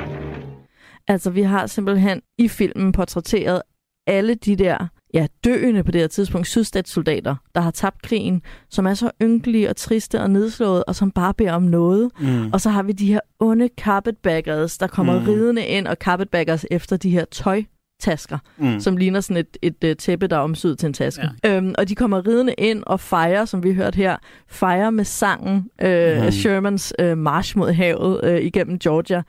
Altså, vi har simpelthen i filmen portrætteret alle de der ja, døende på det her tidspunkt sydstatssoldater, der har tabt krigen, som er så ynkelige og triste og nedslået, og som bare beder om noget. Mm. Og så har vi de her onde carpetbaggers, der kommer Mm. mm. ridende ind og carpetbaggers efter de her tøj tasker, Mm. som ligner sådan et, et, et tæppe, der er omsyet til en taske. Ja. Øhm, og de kommer ridende ind og fejrer, som vi hørte her, fejrer med sangen øh, mm. Shermans øh, march mod havet øh, igennem Georgia.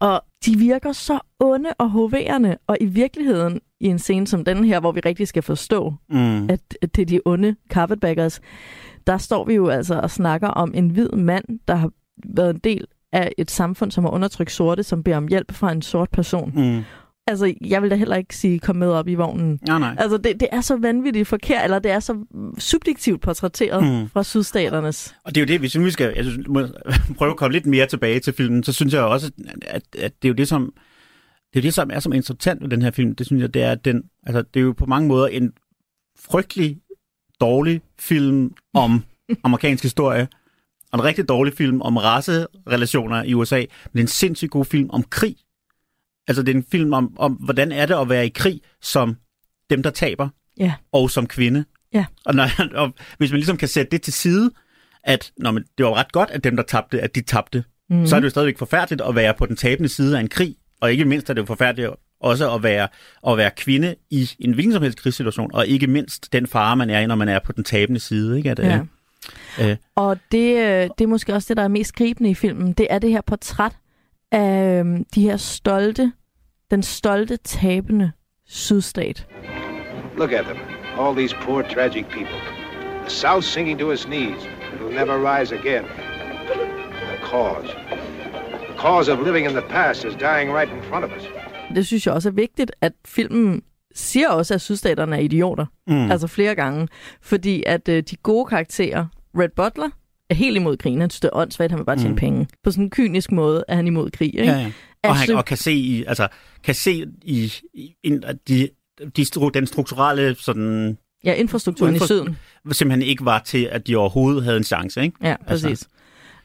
Og de virker så onde og hoverende, og i virkeligheden, i en scene som den her, hvor vi rigtig skal forstå, Mm. at, at det er de onde carpetbaggers, der står vi jo altså og snakker om en hvid mand, der har været en del af et samfund, som har undertrykt sorte, som beder om hjælp fra en sort person. Mm. Altså, jeg vil da heller ikke sige, kom med op i vognen. Ja, nej. Altså, det, det er så vanvittigt forkert, eller det er så subjektivt portrætteret Mm. fra sydstaternes. Og det er jo det, hvis vi skal jeg synes, må prøve at komme lidt mere tilbage til filmen, så synes jeg også, at, at det er jo det, som det er jo det, som er som interessant ved den her film. Det synes jeg, det er, at den, altså, det er jo på mange måder en frygtelig dårlig film om amerikansk historie, og en rigtig dårlig film om racerelationer i USA, men en sindssygt god film om krig. Altså, det er en film om, om hvordan er det at være i krig som dem, der taber, Ja. og som kvinde. Ja. Og, når, og hvis man ligesom kan sætte det til side, at når man, det var ret godt, at dem, der tabte, at de tabte, Mm. så er det jo stadigvæk forfærdeligt at være på den tabende side af en krig. Og ikke mindst er det jo forfærdeligt også at være, at være kvinde i en hvilken som helst krigssituation, og ikke mindst den fare, man er i, når man er på den tabende side. Ikke? At, Ja. øh, Og det, øh, det er måske også det, der er mest gribende i filmen. Det er det her portræt af øhm, de her stolte, den stolte, tabende sydstat. Look at them. All these poor, tragic people. The South sinking to its knees. It will never rise again. The cause. The cause of living in the past is dying right in front of us. Det synes jeg også er vigtigt, at filmen siger også, at sydstaterne er idioter. mm. Altså flere gange. Fordi at øh, de gode karakterer, Red Butler, er helt imod krigen. Han synes, det er åndssvagt, han vil bare tjene Mm. penge. På sådan en kynisk måde er han imod krig. Ikke? ja, ja. Og, han, Ashley- og kan se i, altså, kan se i, i in, at de, de, den strukturelle sådan, Ja, infrastrukturen Infra- i syden. simpelthen ikke var til, at de overhovedet havde en chance. Ikke? Ja, Altså, præcis.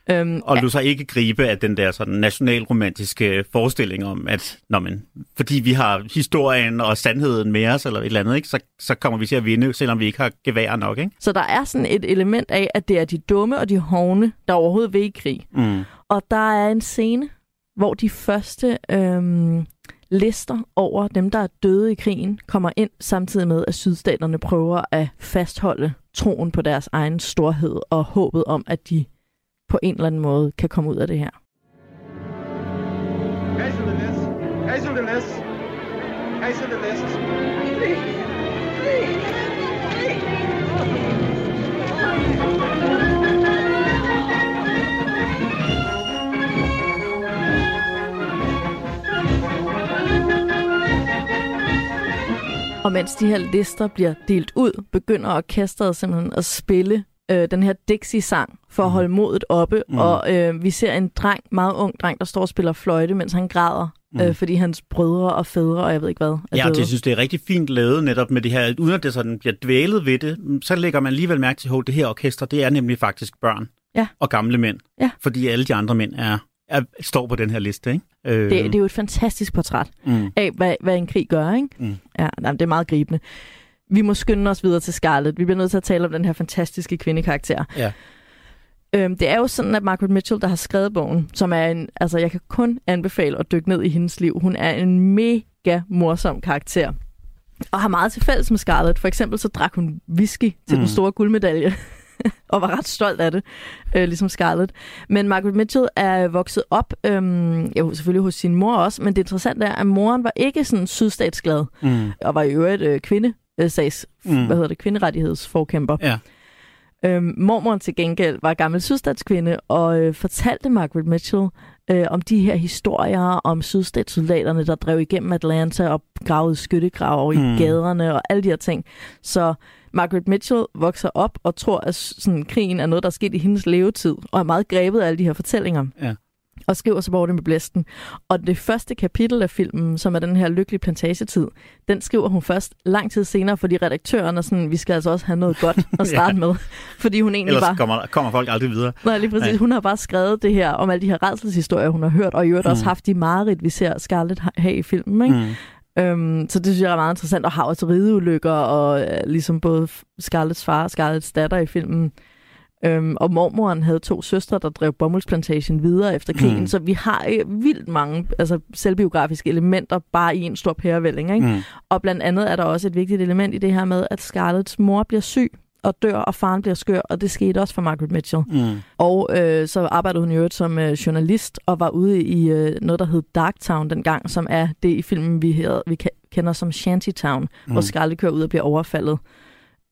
Øhm, Og du så ikke gribe af den der sådan nationalromantiske forestilling om, at når man, fordi vi har historien og sandheden med os, eller et eller andet, ikke, så, så kommer vi til at vinde, selvom vi ikke har gevær nok. Ikke? så der er sådan et element af, at det er de dumme og de hovne, der overhovedet vil i krig. Mm. Og der er en scene, hvor de første øhm, lister over dem, der er døde i krigen, kommer ind samtidig med, at sydstaterne prøver at fastholde troen på deres egen storhed og håbet om, at de på en eller anden måde kan komme ud af det her. Casualness. Casualness. Casualness. Og mens de her lister bliver delt ud, begynder orkestret simpelthen at spille øh, den her Dixie-sang for at holde modet oppe. Mm. Og øh, vi ser en dreng, meget ung dreng, der står og spiller fløjte, mens han græder, Mm. øh, fordi hans brødre og fædre, og jeg ved ikke hvad, er Ja, døde. det synes det er rigtig fint lavet netop med det her, uden at det sådan bliver dvælet ved det, så lægger man alligevel mærke til, at det her orkester, det er nemlig faktisk børn Ja. og gamle mænd. Ja. Fordi alle de andre mænd er, er, står på den her liste. Ikke? Øh, Det, det er jo et fantastisk portræt mm. af, hvad, hvad en krig gør, ikke? Mm. Ja, nej, det er meget gribende. Vi må skynde os videre til Scarlett. Vi bliver nødt til at tale om den her fantastiske kvindekarakter. Ja. Øhm, det er jo sådan, at Margaret Mitchell, der har skrevet bogen, som er en, altså jeg kan kun anbefale at dykke ned i hendes liv. Hun er en mega morsom karakter. Og har meget til fælles med Scarlett. For eksempel så drak hun whisky til mm. Den store guldmedalje. og var ret stolt af det, øh, ligesom Scarlett. Men Margaret Mitchell er vokset op, øhm, jo, selvfølgelig hos sin mor også, men det interessante er, at moren var ikke sådan sydstatsglad, Mm. og var i øvrigt øh, kvinde, øh, sags, Mm. hvad hedder det, kvinderettighedsforkæmper. Ja. Øhm, mormoren til gengæld var gammel sydstatskvinde og øh, fortalte Margaret Mitchell øh, om de her historier om sydstatssoldaterne, der drev igennem Atlanta og gravede skyttegrave. Mm. i gaderne og alle de her ting. Så Margaret Mitchell vokser op og tror, at sådan, krigen er noget, der er sket i hendes levetid, og er meget grebet af alle de her fortællinger. Ja. Og skriver over det med blæsten. Og det første kapitel af filmen, som er den her lykkelige plantagetid, den skriver hun først lang tid senere, fordi redaktøren er sådan, vi skal altså også have noget godt at starte med. Fordi hun egentlig Ellers bare... kommer, kommer folk aldrig videre. Nej, lige præcis. Nej. Hun har bare skrevet det her om alle de her redselshistorier, hun har hørt, og i øvrigt mm. også haft de mareridt, vi ser Scarlett ha- have i filmen. Ikke? Mm. Øhm, så det synes jeg er meget interessant, og har også rideulykker, og øh, ligesom både Scarletts far og Scarletts datter i filmen Øhm, og mormoren havde to søstre, der drev bomuldsplantagen videre efter krigen, mm. så vi har øh, vildt mange altså, selvbiografiske elementer bare i en stor pærevælling. Ikke? Mm. Og blandt andet er der også et vigtigt element i det her med, at Scarletts mor bliver syg og dør, og faren bliver skør, og det skete også for Margaret Mitchell. Mm. Og øh, så arbejdede hun i øvrigt som øh, journalist, og var ude i øh, noget, der hed Darktown dengang, som er det i filmen, vi, her, vi kender som Shantytown, mm. hvor Scarlett kører ud og bliver overfaldet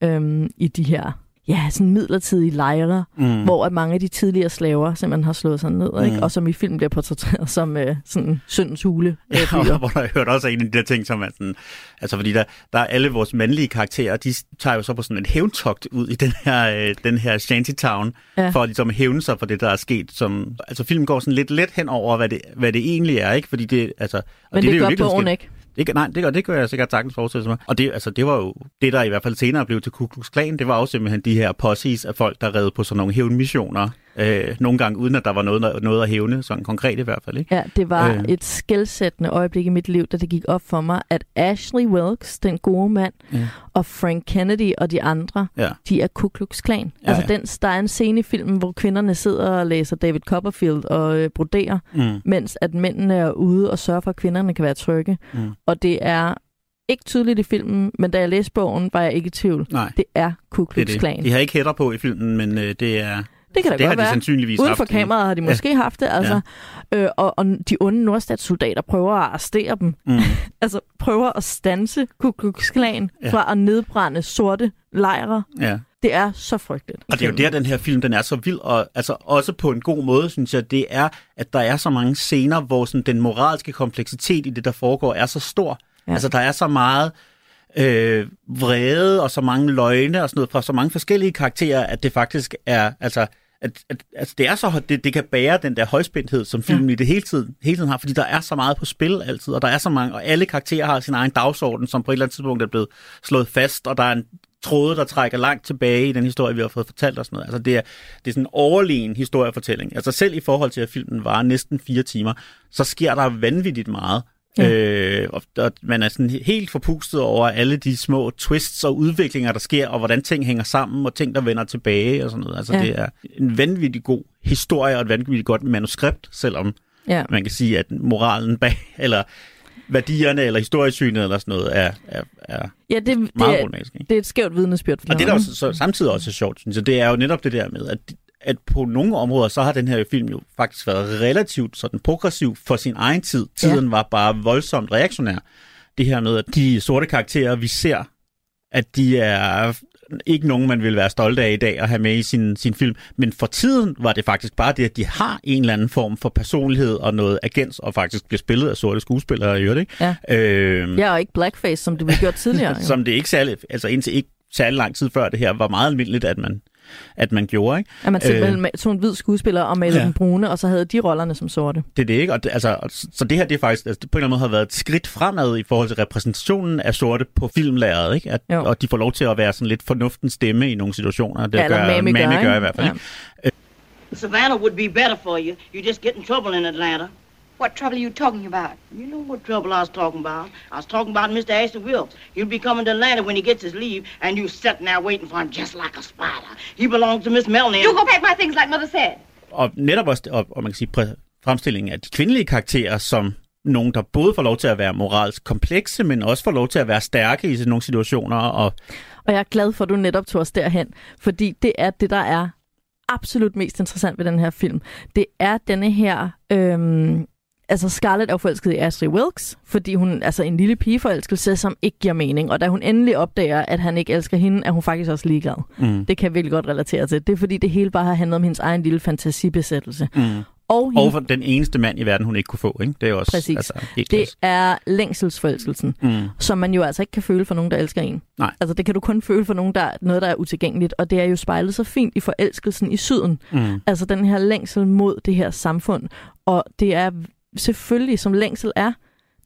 øh, i de her ja, sådan midlertidige lejre, mm. hvor at mange af de tidligere slaver simpelthen har slået sig ned, mm. ikke? og som i film bliver portrætteret som øh, sådan syndens hule. Øh, ja, hvor der hørt også en af de der ting, som er sådan, altså fordi der, der er alle vores mandlige karakterer, de tager jo så på sådan en hævntogt ud i den her, øh, den her shantytown, ja. for at ligesom hævne sig for det, der er sket. Som, altså filmen går sådan lidt let hen over, hvad det, hvad det egentlig er, ikke? Fordi det, altså, Men det, det, det gør bogen ikke. Det, nej, det, gør, det gør jeg sikkert sagtens forestille mig. Og det, altså, det var jo det, der i hvert fald senere blev til Ku Klux Klan. Det var også simpelthen de her posses af folk, der redde på sådan nogle hævnmissioner Øh, nogle gange uden at der var noget, noget at hævne, sådan konkret i hvert fald. Ikke? Ja, det var øh. et skældsættende øjeblik i mit liv, da det gik op for mig, at Ashley Wilkes, den gode mand, ja. og Frank Kennedy og de andre, ja. de er Ku Klux Klan. Ja, altså, ja. Den, der er en scene i filmen, hvor kvinderne sidder og læser David Copperfield og øh, broderer, mm. mens at mændene er ude og sørger for, at kvinderne kan være trygge. Mm. Og det er ikke tydeligt i filmen, men da jeg læste bogen, var jeg ikke i tvivl. Nej. Det er Ku Klux Klan. De har ikke hætter på i filmen, men øh, det er... Det kan da det godt har være. de sandsynligvis Uden haft. for kameraet har de måske ja. haft det. Altså. Ja. Øh, og, og de onde nordstatssoldater prøver at arrestere dem. Mm. altså prøver at stanse Ku Klux Klan ja. fra at nedbrænde sorte lejre. Ja. Det er så frygteligt. Og det er jo der, den her film den er så vild, og altså også på en god måde, synes jeg, det er, at der er så mange scener, hvor sådan, den moralske kompleksitet i det, der foregår, er så stor. Ja. Altså, der er så meget øh, vrede og så mange løgne og sådan noget fra så mange forskellige karakterer, at det faktisk er, altså, at, at, altså det er så, det, det kan bære den der højspændthed, som filmen ja. i det hele tiden, hele tiden har, fordi der er så meget på spil altid, og der er så mange, og alle karakterer har sin egen dagsorden, som på et eller andet tidspunkt er blevet slået fast, og der er en tråde, der trækker langt tilbage i den historie, vi har fået fortalt og sådan noget. Altså det er, det er sådan en overlegen historiefortælling. Altså selv i forhold til, at filmen var næsten fire timer, så sker der vanvittigt meget. Ja. Øh, og, og man er sådan helt forpustet over alle de små twists og udviklinger, der sker, og hvordan ting hænger sammen, og ting, der vender tilbage og sådan noget. Altså, ja. det er en vanvittig god historie og et vanvittigt godt manuskript, selvom ja. man kan sige, at moralen bag, eller værdierne eller historiesynet eller sådan noget er, er, er ja, det, meget det er, det er et skævt vidnesbyrd. Og det, der også, så, samtidig også er sjovt, synes jeg, det er jo netop det der med, at at på nogle områder, så har den her film jo faktisk været relativt sådan progressiv for sin egen tid. Tiden ja. var bare voldsomt reaktionær. Det her med, at de sorte karakterer, vi ser, at de er ikke nogen, man vil være stolt af i dag at have med i sin, sin film. Men for tiden var det faktisk bare det, at de har en eller anden form for personlighed og noget agens, og faktisk bliver spillet af sorte skuespillere i øvrigt, ikke? Ja. Øhm, ja, og ikke blackface, som det blev gjort tidligere. som det ikke særlig, altså indtil ikke særlig lang tid før det her, var meget almindeligt, at man at man gjorde. Ikke? At man simpelthen øh, tog en hvid skuespiller og malede ja. den brune, og så havde de rollerne som sorte. Det er det ikke, og det, altså, så det her det er faktisk altså, det på en eller anden måde har været et skridt fremad i forhold til repræsentationen af sorte på filmlæret, ikke? At, og de får lov til at være sådan lidt fornuftens stemme i nogle situationer. Det ja, gør, Mami gør, gør i hvert fald. Ja. Ikke? Savannah would be better for you. You just get in trouble in Atlanta. What trouble are you talking about? You know what trouble I was talking about. I was talking about Mr. Ashley Wilkes. He'll be coming to Atlanta when he gets his leave, and you sitting there waiting for him just like a spider. He belongs to Miss Melanie. You go pack my things like Mother said. Og netop også, og, og man kan sige, fremstillingen af de kvindelige karakterer som nogen, der både får lov til at være moralsk komplekse, men også får lov til at være stærke i sådan nogle situationer. Og, og jeg er glad for, at du netop tog os derhen, fordi det er det, der er absolut mest interessant ved den her film. Det er denne her øhm, altså Scarlett er forelsket i Ashley Wilkes, fordi hun altså en lille pigeforelskelse, som ikke giver mening. Og da hun endelig opdager, at han ikke elsker hende, er hun faktisk også ligeglad. Mm. Det kan jeg virkelig godt relatere til. Det er fordi, det hele bare har handlet om hendes egen lille fantasibesættelse. Mm. Og, hende... og for den eneste mand i verden, hun ikke kunne få. Ikke? Det er også Præcis. Altså, det er længselsforelskelsen, mm. som man jo altså ikke kan føle for nogen, der elsker en. Nej. Altså det kan du kun føle for nogen, der noget, der er utilgængeligt. Og det er jo spejlet så fint i forelskelsen i syden. Mm. Altså den her længsel mod det her samfund. Og det er selvfølgelig, som længsel er,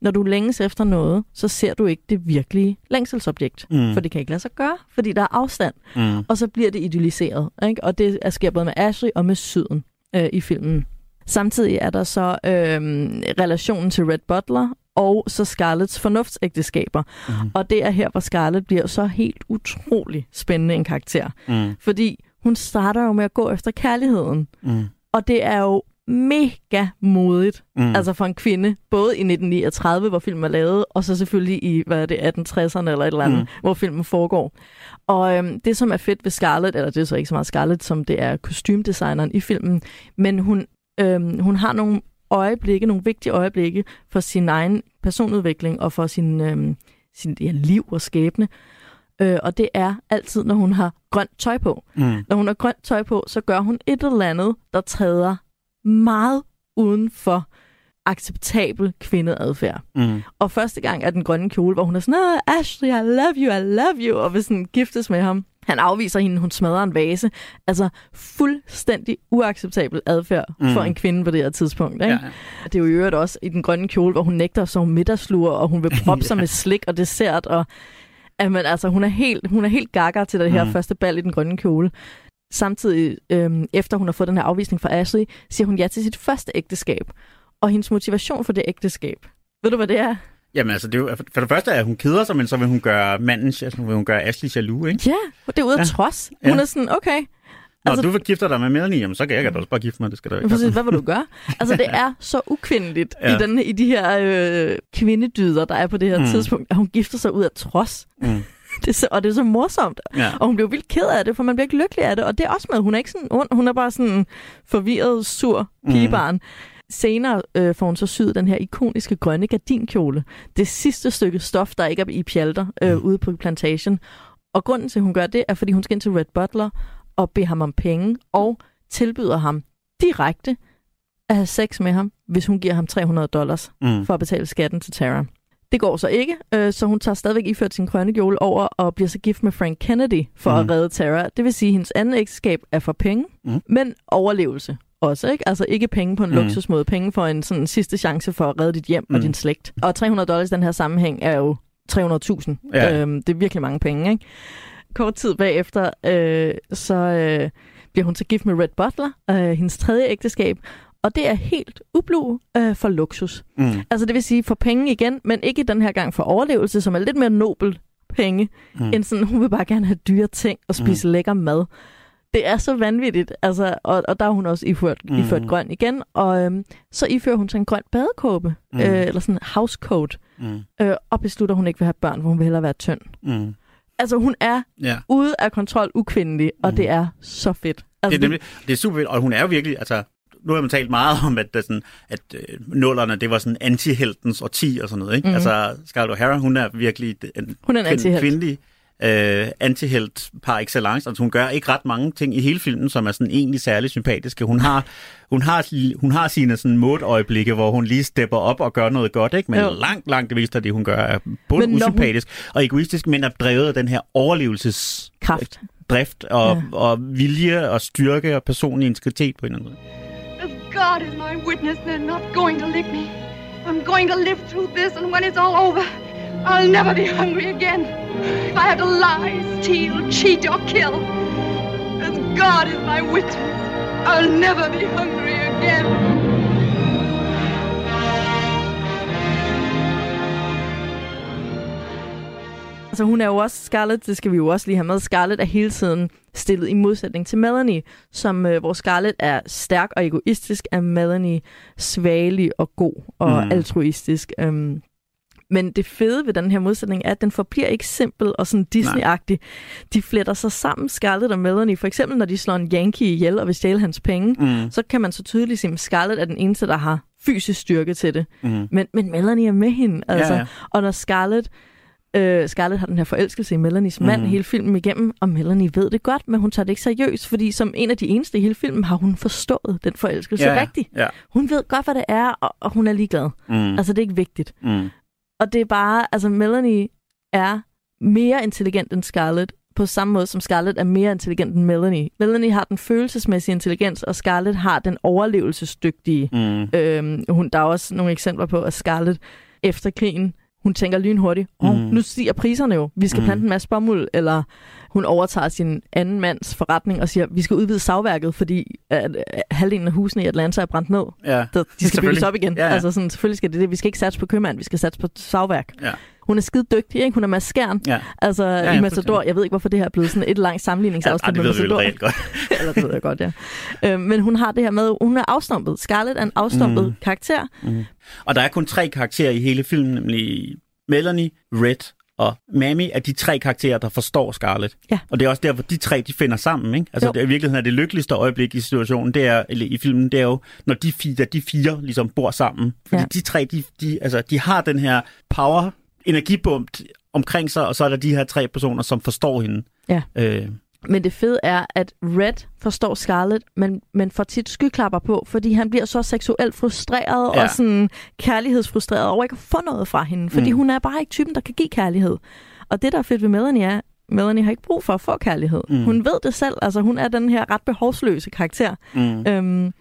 når du længes efter noget, så ser du ikke det virkelige længselsobjekt. Mm. For det kan ikke lade sig gøre, fordi der er afstand. Mm. Og så bliver det idealiseret. Ikke? Og det sker både med Ashley og med syden øh, i filmen. Samtidig er der så øh, relationen til Red Butler, og så Scarletts fornuftsægteskaber. Mm. Og det er her, hvor Scarlett bliver så helt utrolig spændende en karakter. Mm. Fordi hun starter jo med at gå efter kærligheden. Mm. Og det er jo mega modigt, Mm. altså for en kvinde, både i 1939, hvor filmen er lavet, og så selvfølgelig i, hvad er det, 1860'erne eller et eller andet, mm. hvor filmen foregår. Og øhm, det, som er fedt ved Scarlett, eller det er så ikke så meget Scarlett, som det er kostymdesigneren i filmen, men hun, øhm, hun har nogle øjeblikke, nogle vigtige øjeblikke for sin egen personudvikling og for sin, øhm, sin ja, liv og skæbne. Øh, og det er altid, når hun har grønt tøj på. Mm. Når hun har grønt tøj på, så gør hun et eller andet, der træder meget uden for acceptabel kvindeadfærd. Mm. Og første gang er den grønne kjole, hvor hun er sådan, "Ah, Ashley, I love you, I love you, og vil sådan giftes med ham. Han afviser hende, hun smadrer en vase. Altså fuldstændig uacceptabel adfærd Mm. for en kvinde på det her tidspunkt. Ikke? Ja, Ja. Det er jo i øvrigt også i den grønne kjole, hvor hun nægter at sove middagslur, og hun vil proppe sig med slik og dessert. Og, jamen, altså, hun er helt, hun er helt gakker til det her mm. første bal i den grønne kjole. Samtidig, øhm, efter hun har fået den her afvisning fra Ashley, siger hun ja til sit første ægteskab. Og hendes motivation for det ægteskab. Ved du, hvad det er? Jamen altså, det er jo, for det første er, at hun keder sig, men så vil hun gøre manden, altså, vil hun gøre Ashley jaloux, ikke? Ja, det er ude af Ja. trods. Hun Ja. er sådan, okay. Når Altså- du vil gifte dig med Melanie, jamen, så kan jeg da også bare gifte mig, det skal der ikke. Præcis, hvad vil du gøre? Altså, det er så ukvindeligt Ja. i, den, i de her øh, kvindedyder, der er på det her mm. tidspunkt, at hun gifter sig ud af trods. Mm. Det så, og det er så morsomt. Ja. Og hun bliver vildt ked af det, for man bliver ikke lykkelig af det. Og det er også med, hun er ikke sådan ond. Hun er bare sådan forvirret, sur pigebarn. Mm. Senere øh, får hun så syet den her ikoniske grønne gardinkjole. Det sidste stykke stof, der ikke er i pjalter øh, Mm. ude på plantation. Og grunden til, at hun gør det, er, fordi hun skal ind til Red Butler og bede ham om penge, og tilbyder ham direkte at have sex med ham, hvis hun giver ham 300 dollars Mm. for at betale skatten til Tara. Det går så ikke, øh, så hun tager stadigvæk iført sin grønne kjole over og bliver så gift med Frank Kennedy for Mm. at redde Tara. Det vil sige, at hendes anden ægteskab er for penge, Mm. men overlevelse også, ikke? Altså ikke penge på en Mm. luksusmåde, penge for en sådan sidste chance for at redde dit hjem. Mm. og din slægt. Og 300 dollars i den her sammenhæng er jo 300.000. Ja. Øhm, det er virkelig mange penge, ikke? Kort tid bagefter, øh, så øh, bliver hun så gift med Red Butler, øh, hendes tredje ægteskab, og det er helt ublu øh, for luksus. Mm. Altså det vil sige for penge igen, men ikke den her gang for overlevelse, som er lidt mere nobel penge, Mm. end sådan, hun vil bare gerne have dyre ting og spise mm. lækker mad. Det er så vanvittigt, altså, og, og der er hun også iført, Mm. iført grøn igen, og øhm, så ifører hun sig en grøn badekåbe, mm. øh, eller sådan en housecoat, Mm. øh, og beslutter, at hun ikke vil have børn, for hun vil hellere være tynd. Mm. Altså hun er Ja. ude af kontrol ukvindelig, og Mm. det er så fedt. Altså, Det er, nemlig, det er super fedt, og hun er jo virkelig, altså, nu har man talt meget om, at, det sådan, at øh, nullerne, det var sådan anti-heltens årti og sådan noget, ikke? Mm. Altså, Scarlett O'Hara, hun er virkelig en, Hun er en kvind- antihelt. kvindelig øh, antihelt par excellence. Altså, hun gør ikke ret mange ting i hele filmen, som er sådan egentlig særlig sympatiske. Hun har, hun har, hun har sine sådan modøjeblikke, hvor hun lige stepper op og gør noget godt, ikke? Men Jo. langt, langt det meste af det, hun gør, er både Men når hun- usympatisk og egoistisk, men er drevet af den her overlevelses Kraft. drift og, ja. og vilje og styrke og personlig integritet på en eller anden måde. God is my witness, they're not going to lick me. I'm going to live through this, and when it's all over, I'll never be hungry again. If I have to lie, steal, cheat, or kill, as God is my witness, I'll never be hungry again. Altså hun er jo også, Scarlett, det skal vi jo også lige have med, Scarlett er hele tiden stillet i modsætning til Melanie, som øh, hvor Scarlett er stærk og egoistisk, er Melanie svagelig og god og Mm. altruistisk. Øhm, men det fede ved den her modsætning er, at den forbliver ikke simpel og sådan Disney-agtig. De fletter sig sammen, Scarlett og Melanie. For eksempel, når de slår en Yankee ihjel og vil stjæle hans penge, Mm. så kan man så tydeligt se, at Scarlett er den eneste, der har fysisk styrke til det. Mm. Men, men Melanie er med hende. Altså. Ja, ja. Og når Scarlett, øh, Scarlett har den her forelskelse i Melanies mand Mhm. hele filmen igennem, og Melanie ved det godt, men hun tager det ikke seriøst, fordi som en af de eneste i hele filmen har hun forstået den forelskelse ja. rigtigt. Ja. Hun ved godt, hvad det er, og, og hun er ligeglad. Mm. Altså, det er ikke vigtigt. Mm. Og det er bare, altså Melanie er mere intelligent end Scarlett, på samme måde som Scarlett er mere intelligent end Melanie. Melanie har den følelsesmæssige intelligens, og Scarlett har den overlevelsesdygtige. Mm. Øhm, hun, der er også nogle eksempler på, at Scarlett efter krigen, hun tænker lynhurtigt, oh, Mm. nu stiger priserne jo, vi skal Mm. plante en masse bomuld, eller hun overtager sin anden mands forretning og siger, vi skal udvide savværket, fordi at, at halvdelen af husene i Atlanta er brændt ned. Ja. Så de skal bygges op igen. Ja, ja. Altså sådan, selvfølgelig skal det det. Vi skal ikke satse på købmand, vi skal satse på savværk. Ja. Hun er skide dygtig, ikke? Hun er maskeren. Ja. Altså, Ja, ja, ja, i Matador, jeg ved ikke, hvorfor det her er blevet sådan et langt sammenligningsafsnit Ja, det med ved Matador. reelt godt. Eller det ved jeg godt, ja. Øh, men hun har det her med, hun er afstumpet. Scarlett er en afstumpet Mm. mm. karakter. Og der er kun tre karakterer i hele filmen, nemlig Melanie, Red og Mammy er de tre karakterer, der forstår Scarlett. Ja. Og det er også derfor, de tre de finder sammen. Ikke? Altså, Jo. det, i virkeligheden er det lykkeligste øjeblik i situationen, det er, eller i filmen, det er jo, når de fire, de fire ligesom bor sammen. Fordi Ja. de tre, de, de, altså, de har den her power, energibump omkring sig, og så er der de her tre personer, som forstår hende. Ja. Øh, Men det fede er, at Red forstår Scarlett, men, men får tit skyklapper på, fordi han bliver så seksuelt frustreret Ja. og sådan kærlighedsfrustreret over ikke at få noget fra hende. Fordi Mm. hun er bare ikke typen, der kan give kærlighed. Og det, der er fedt ved Melanie, er, Melanie har ikke brug for at få kærlighed. Mm. Hun ved det selv. Altså, hun er den her ret behovsløse karakter. mm. Øhm,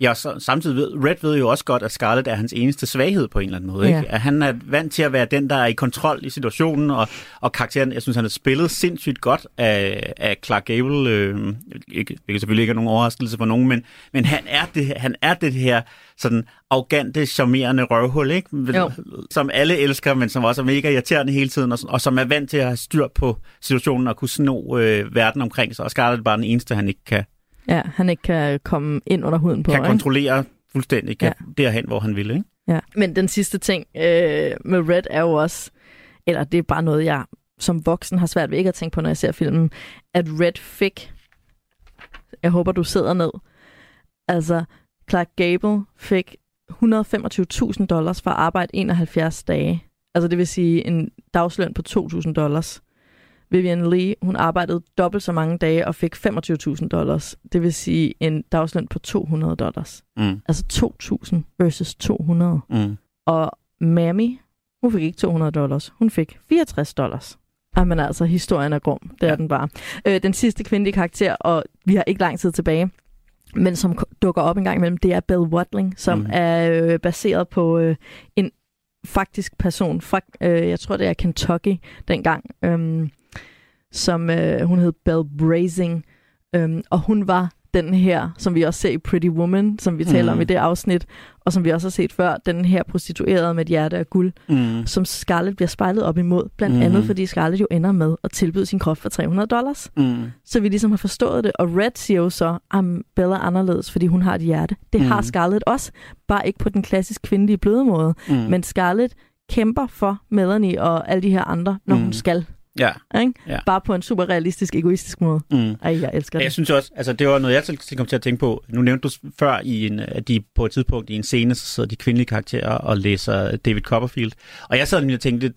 Ja, så, samtidig ved Red ved jo også godt, at Scarlett er hans eneste svaghed på en eller anden måde. Ja. Ikke? At han er vant til at være den, der er i kontrol i situationen, og, og karakteren, jeg synes, han har spillet sindssygt godt af, af Clark Gable. Øh, ikke, det kan selvfølgelig ikke have nogen overraskelse for nogen, men, men han, er det, han er det her sådan arrogante, charmerende røvhul, ikke? Jo. som alle elsker, men som også er mega irriterende hele tiden, og, og som er vant til at have styr på situationen og kunne sno øh, verden omkring sig. Og Scarlett er bare den eneste, han ikke kan, ja, han ikke kan komme ind under huden på. kan ikke? kontrollere fuldstændig, kan ja. derhen, hvor han vil. Ikke? Ja. Men den sidste ting øh, med Red er jo også, eller det er bare noget, jeg som voksen har svært ved ikke at tænke på, når jeg ser filmen, at Red fik, jeg håber, du sidder ned, altså Clark Gable fik 125.000 dollars for at arbejde 71 dage. Altså det vil sige en dagsløn på 2.000 dollars. Vivian Lee, hun arbejdede dobbelt så mange dage og fik 25.000 dollars. Det vil sige en dagsløn på 200 dollars. Mm. Altså 2.000 versus 200. Mm. Og Mammy, hun fik ikke 200 dollars. Hun fik 64 dollars. Jamen altså, historien er grum. Det er Ja. den bare. Øh, den sidste kvindelige karakter, og vi har ikke lang tid tilbage, men som dukker op en gang imellem, det er Belle Watling, som mm. er øh, baseret på øh, en faktisk person fra, øh, jeg tror det er Kentucky dengang, øhm, som øh, hun hed Belle Brazing, øhm, og hun var den her, som vi også ser i Pretty Woman, som vi taler om i det afsnit, og som vi også har set før, den her prostituerede med et hjerte af guld, Mm. som Scarlett bliver spejlet op imod, blandt Mhm. andet fordi Scarlett jo ender med at tilbyde sin krop for 300 dollars. Mm. Så vi ligesom har forstået det, og Red siger jo så, at Bella er anderledes, fordi hun har et hjerte. Det Mhm. har Scarlett også, bare ikke på den klassisk kvindelige bløde måde. Mm. Men Scarlett kæmper for Melanie og alle de her andre, når Mm. hun skal. Ja. Ikke? Ja. Bare på en super realistisk, egoistisk måde. Mm. Ej, jeg elsker det. Jeg synes også, altså det var noget, jeg selv kom til at tænke på. Nu nævnte du før, i en, at de på et tidspunkt i en scene, så sidder de kvindelige karakterer og læser David Copperfield. Og jeg sad nemlig og tænkte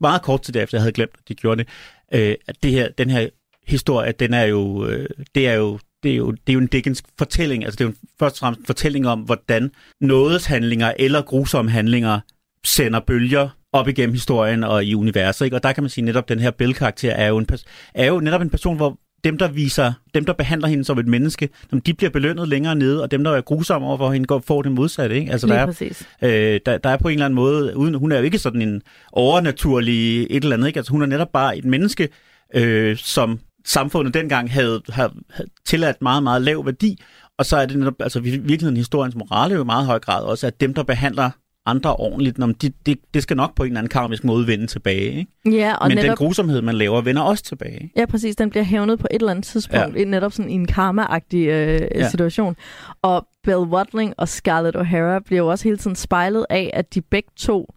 meget kort til det, efter jeg havde glemt, at de gjorde det, øh, at det her, den her historie, den er jo, øh, det er jo det er jo, det er jo en Dickens fortælling. Altså det er jo først og fremmest en fortælling om, hvordan nådes handlinger eller grusomme handlinger sender bølger op igennem historien og i universet. Ikke? Og der kan man sige, at netop den her Bell-karakter er jo, en, er jo netop en person, hvor dem, der viser, dem, der behandler hende som et menneske, de bliver belønnet længere nede, og dem, der er grusomme over for hende, går, får det modsatte. Ikke? Altså, der, er, præcis. øh, der, der er på en eller anden måde, uden, hun er jo ikke sådan en overnaturlig et eller andet, ikke? Altså, hun er netop bare et menneske, øh, som samfundet dengang havde, havde, havde tilladt meget, meget lav værdi, og så er det netop, altså i virkeligheden historiens morale jo i meget høj grad også, at dem, der behandler andre ordentligt, når de, det, det skal nok på en eller anden karmisk måde vende tilbage. Ikke? Ja, og Men netop, den grusomhed, man laver, vender også tilbage. Ja, præcis. Den bliver hævnet på et eller andet tidspunkt, ja. netop sådan i en karma-agtig øh, Ja. ja. situation. Og Belle Watling og Scarlett O'Hara bliver jo også hele tiden spejlet af, at de begge to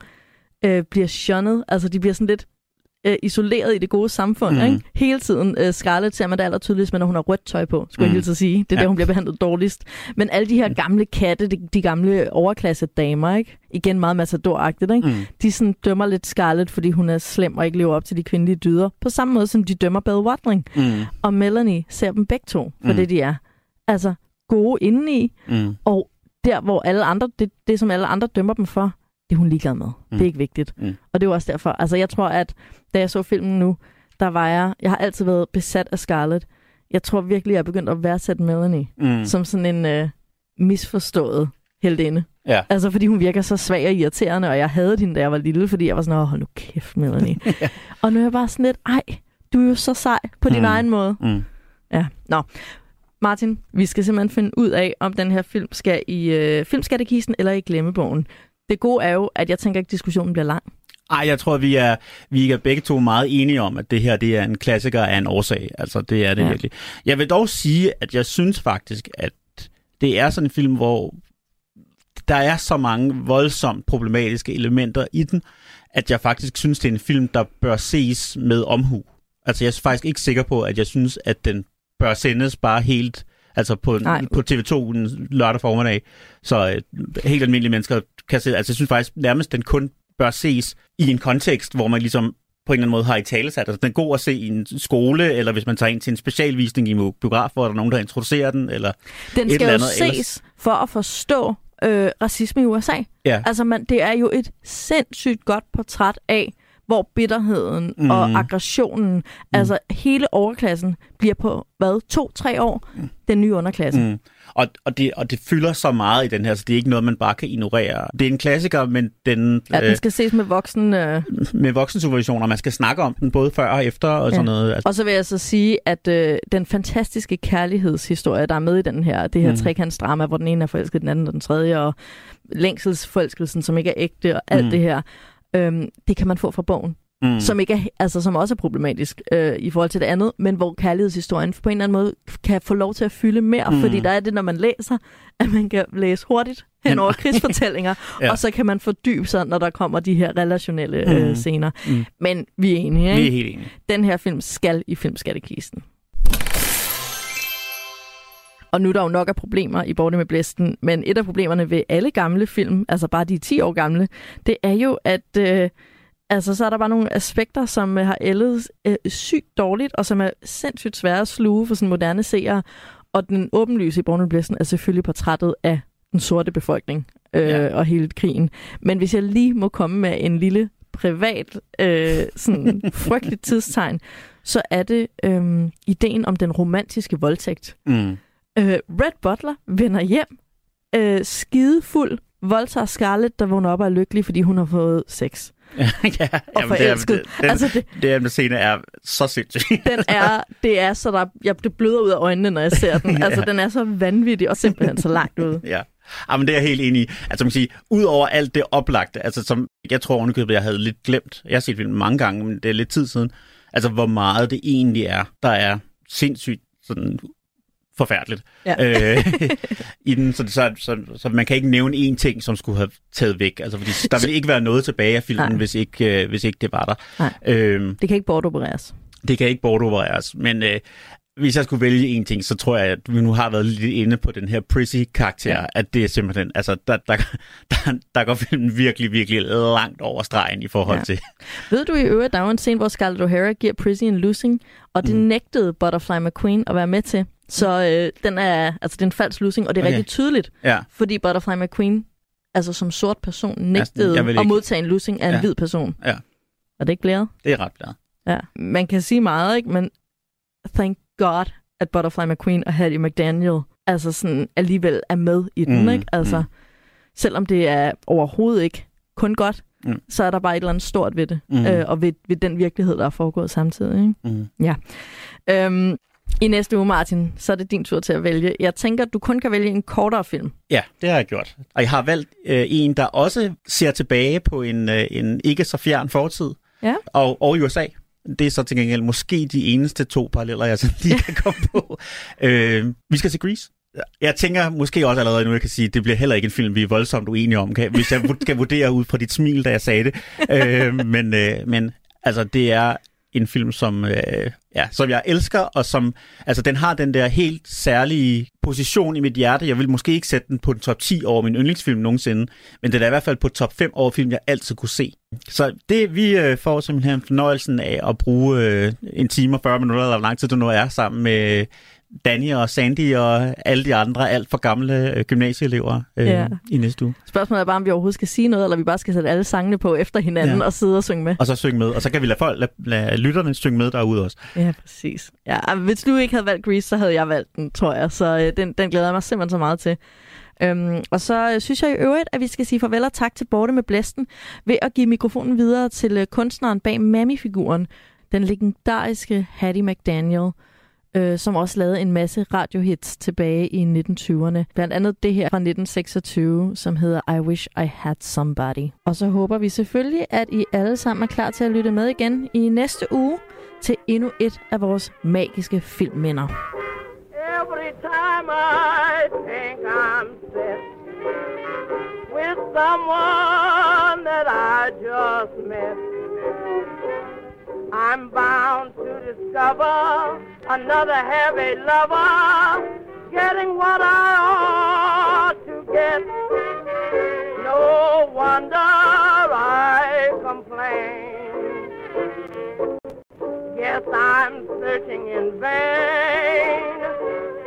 øh, bliver shunnet. Altså, de bliver sådan lidt øh, isoleret i det gode samfund, Mhm. mm. ikke? Hele tiden. Øh, Scarlett ser man det aller tydeligst, når hun har rødt tøj på, skulle mm. jeg Mhm. hilse at sige. Det er Ja. der, hun bliver behandlet dårligst. Men alle de her gamle katte, de, de gamle overklasse damer, ikke? Igen meget matador ikke? Mm. de sådan dømmer lidt Scarlett, fordi hun er slem og ikke lever op til de kvindelige dyder. På samme måde, som de dømmer Belle Watling. Mm. Og Melanie ser dem begge to for mm. det, de er. Altså, gode indeni, Mm. og der, hvor alle andre, det, det som alle andre dømmer dem for, det er hun ligeglad med. Mm. Mm. Det er ikke vigtigt. Mm. Og det er også derfor. Altså, jeg tror, at da jeg så filmen nu, der var jeg, jeg har altid været besat af Scarlett. Jeg tror virkelig, jeg er begyndt at værdsætte Melanie Mm. mm. som sådan en øh, misforstået heldinde. Ja. Altså, fordi hun virker så svag og irriterende, og jeg havde hende, da jeg var lille, fordi jeg var sådan, åh, hold nu kæft, Melanie. Og nu er jeg bare sådan lidt, ej, du er jo så sej på din Mm. egen måde. Mm. Ja, nå. Martin, vi skal simpelthen finde ud af, om den her film skal i øh, filmskattekisten eller i glemmebogen. Det gode er jo, at jeg tænker ikke, at diskussionen bliver lang. Ej, jeg tror, vi er, vi er begge to meget enige om, at det her det er en klassiker af en årsag. Altså, det er det ja. virkelig. Jeg vil dog sige, at jeg synes faktisk, at det er sådan en film, hvor der er så mange voldsomt problematiske elementer i den, at jeg faktisk synes, det er en film, der bør ses med omhu. Altså, jeg er faktisk ikke sikker på, at jeg synes, at den bør sendes bare helt altså på, på TV2 en lørdag formiddag. Så øh, helt almindelige mennesker kan se, altså jeg synes faktisk nærmest, den kun bør ses i en kontekst, hvor man ligesom på en eller anden måde har i talesat. Altså, den er god at se i en skole, eller hvis man tager ind til en specialvisning i biograf, hvor der er nogen, der introducerer den, eller Den et skal eller jo andet. ses Ellers- for at forstå øh, racisme i USA. Ja. Altså, man, det er jo et sindssygt godt portræt af, hvor bitterheden mm. og aggressionen, mm. altså hele overklassen, bliver på, hvad, to-tre år, mm. den nye underklasse. Mm. Og, og, det, og det fylder så meget i den her, så det er ikke noget, man bare kan ignorere. Det er en klassiker, men den, Ja, den skal ses med voksen... Øh, med voksensupervision, og man skal snakke om den både før og efter og sådan noget. Altså, Og så vil jeg så sige, at øh, den fantastiske kærlighedshistorie, der er med i den her, det her Mm. trekantsdrama, hvor den ene er forelsket, den anden og den tredje, og længselsforelskelsen, som ikke er ægte, og alt mm. det her, øhm, det kan man få fra bogen. Mm. Som, ikke er, altså, som også er problematisk øh, i forhold til det andet, men hvor kærlighedshistorien på en eller anden måde kan få lov til at fylde mere, Mm. fordi der er det, når man læser, at man kan læse hurtigt hen over krigsfortællinger, Ja. ja. og så kan man fordybe sig, når der kommer de her relationelle Mm. øh, scener. Mm. Men vi er enige, ikke? Vi er helt enige. Den her film skal i filmskattekisten. Og nu er der jo nok af problemer i Borte med Blæsten, men et af problemerne ved alle gamle film, altså bare de 10 år gamle, det er jo, at øh, altså, så er der bare nogle aspekter, som øh, har ældet øh, sygt dårligt, og som er sindssygt svære at sluge for sådan moderne seere. Og den åbenlyse i Borte med Blæsten er selvfølgelig portrættet af den sorte befolkning øh, Ja. og hele krigen. Men hvis jeg lige må komme med en lille privat, øh, sådan frygteligt tidstegn, så er det øh, ideen om den romantiske voldtægt. Mm. Øh, Red Butler vender hjem, øh, skidefuld, voldtager Scarlett, der vågner op og er lykkelig, fordi hun har fået sex. ja, Og jamen, det er, forelsket. det, den, Altså, det- det, er scene er så sindssyg. Den er, det er så der, jeg, det bløder ud af øjnene, når jeg ser den. Altså, Ja. den er så vanvittig og simpelthen så langt ude. Ja. Jamen, det er jeg helt enig i. Altså, man kan sige, ud over alt det oplagte, altså som jeg tror ovenikøbet, jeg havde lidt glemt. Jeg har set filmen mange gange, men det er lidt tid siden. Altså, hvor meget det egentlig er, der er sindssygt sådan forfærdeligt Ja. øh, i den. Så, så, så, så, man kan ikke nævne én ting, som skulle have taget væk. Altså, fordi der vil ikke være noget tilbage af filmen, Nej. hvis ikke, øh, hvis ikke det var der. Nej. Øhm, Det kan ikke bortopereres. det kan ikke bortopereres, men øh, hvis jeg skulle vælge en ting, så tror jeg, at vi nu har været lidt inde på den her Prissy-karakter, ja. at det er simpelthen, altså, der, der, der, der går filmen virkelig, virkelig langt over stregen i forhold Ja. til. Ved du i øvrigt, der var en scene, hvor Scarlett O'Hara giver Prissy en losing, og det mm. nægtede Butterfly McQueen at være med til. Så øh, den er, altså, det er en falsk losing, og det er Okay. rigtig tydeligt, Ja, fordi Butterfly McQueen, altså som sort person, nægtede jeg vil at modtage en losing af en Ja. hvid person. Ja. Er det ikke blæret? det er ret glad. Ja. Man kan sige meget, ikke? Men thank God, at Butterfly McQueen og Hattie McDaniel altså sådan alligevel er med i den, Mm, ikke? Altså, mm. selvom det er overhovedet ikke kun godt, Mm. så er der bare et eller andet stort ved det, Mm. øh, og ved, ved den virkelighed, der er foregået samtidig, ikke? Mm. Øhm, I næste uge, Martin, så er det din tur til at vælge. Jeg tænker, at du kun kan vælge en kortere film. Ja, det har jeg gjort. Og jeg har valgt øh, en, der også ser tilbage på en, øh, en ikke så fjern fortid. Ja. Og, og USA. Det er så til gengæld måske de eneste to paralleller, jeg sådan lige kan komme på. Øh, vi skal se Grease. Jeg tænker måske også allerede nu, jeg kan sige, at det bliver heller ikke en film, vi er voldsomt uenige om, kan, hvis jeg skal vurdere ud fra dit smil, da jeg sagde det. Øh, men, øh, men altså, det er en film, som, øh, ja, som jeg elsker, og som, altså, den har den der helt særlige position i mit hjerte. Jeg vil måske ikke sætte den på top 10 over min yndlingsfilm nogensinde, men den er i hvert fald på top 5 over film, jeg altid kunne se. Så det, vi øh, får simpelthen fornøjelsen af at bruge øh, en time og 40 minutter, eller hvor lang tid du nu er, sammen med Danny og Sandy og alle de andre alt for gamle øh, gymnasieelever øh, Ja. i næste uge. Spørgsmålet er bare, om vi overhovedet skal sige noget, eller vi bare skal sætte alle sangene på efter hinanden Ja. og sidde og synge med. Og så synge med, og så kan vi lade, folk, lade, lade lytterne synge med derude også. Ja, præcis. Ja, hvis du ikke havde valgt Grease, så havde jeg valgt den, tror jeg. Så øh, den, den glæder jeg mig simpelthen så meget til. Øhm, og så øh, synes jeg i øvrigt, at vi skal sige farvel og tak til Borte med Blæsten ved at give mikrofonen videre til øh, kunstneren bag Mammy-figuren, den legendariske Hattie McDaniel øh, som også lavede en masse radiohits tilbage i 1920'erne. Blandt andet det her fra 1926, som hedder I Wish I Had Somebody. Og så håber vi selvfølgelig, at I alle sammen er klar til at lytte med igen i næste uge til endnu et af vores magiske filmminder. Every time I think I'm set with someone that I just met, I'm bound to discover another heavy lover getting what I ought to get. No wonder I complain. Yes, I'm searching in vain.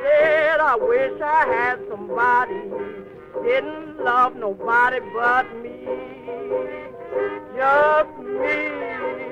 Said I wish I had somebody. Didn't love nobody but me. Just me.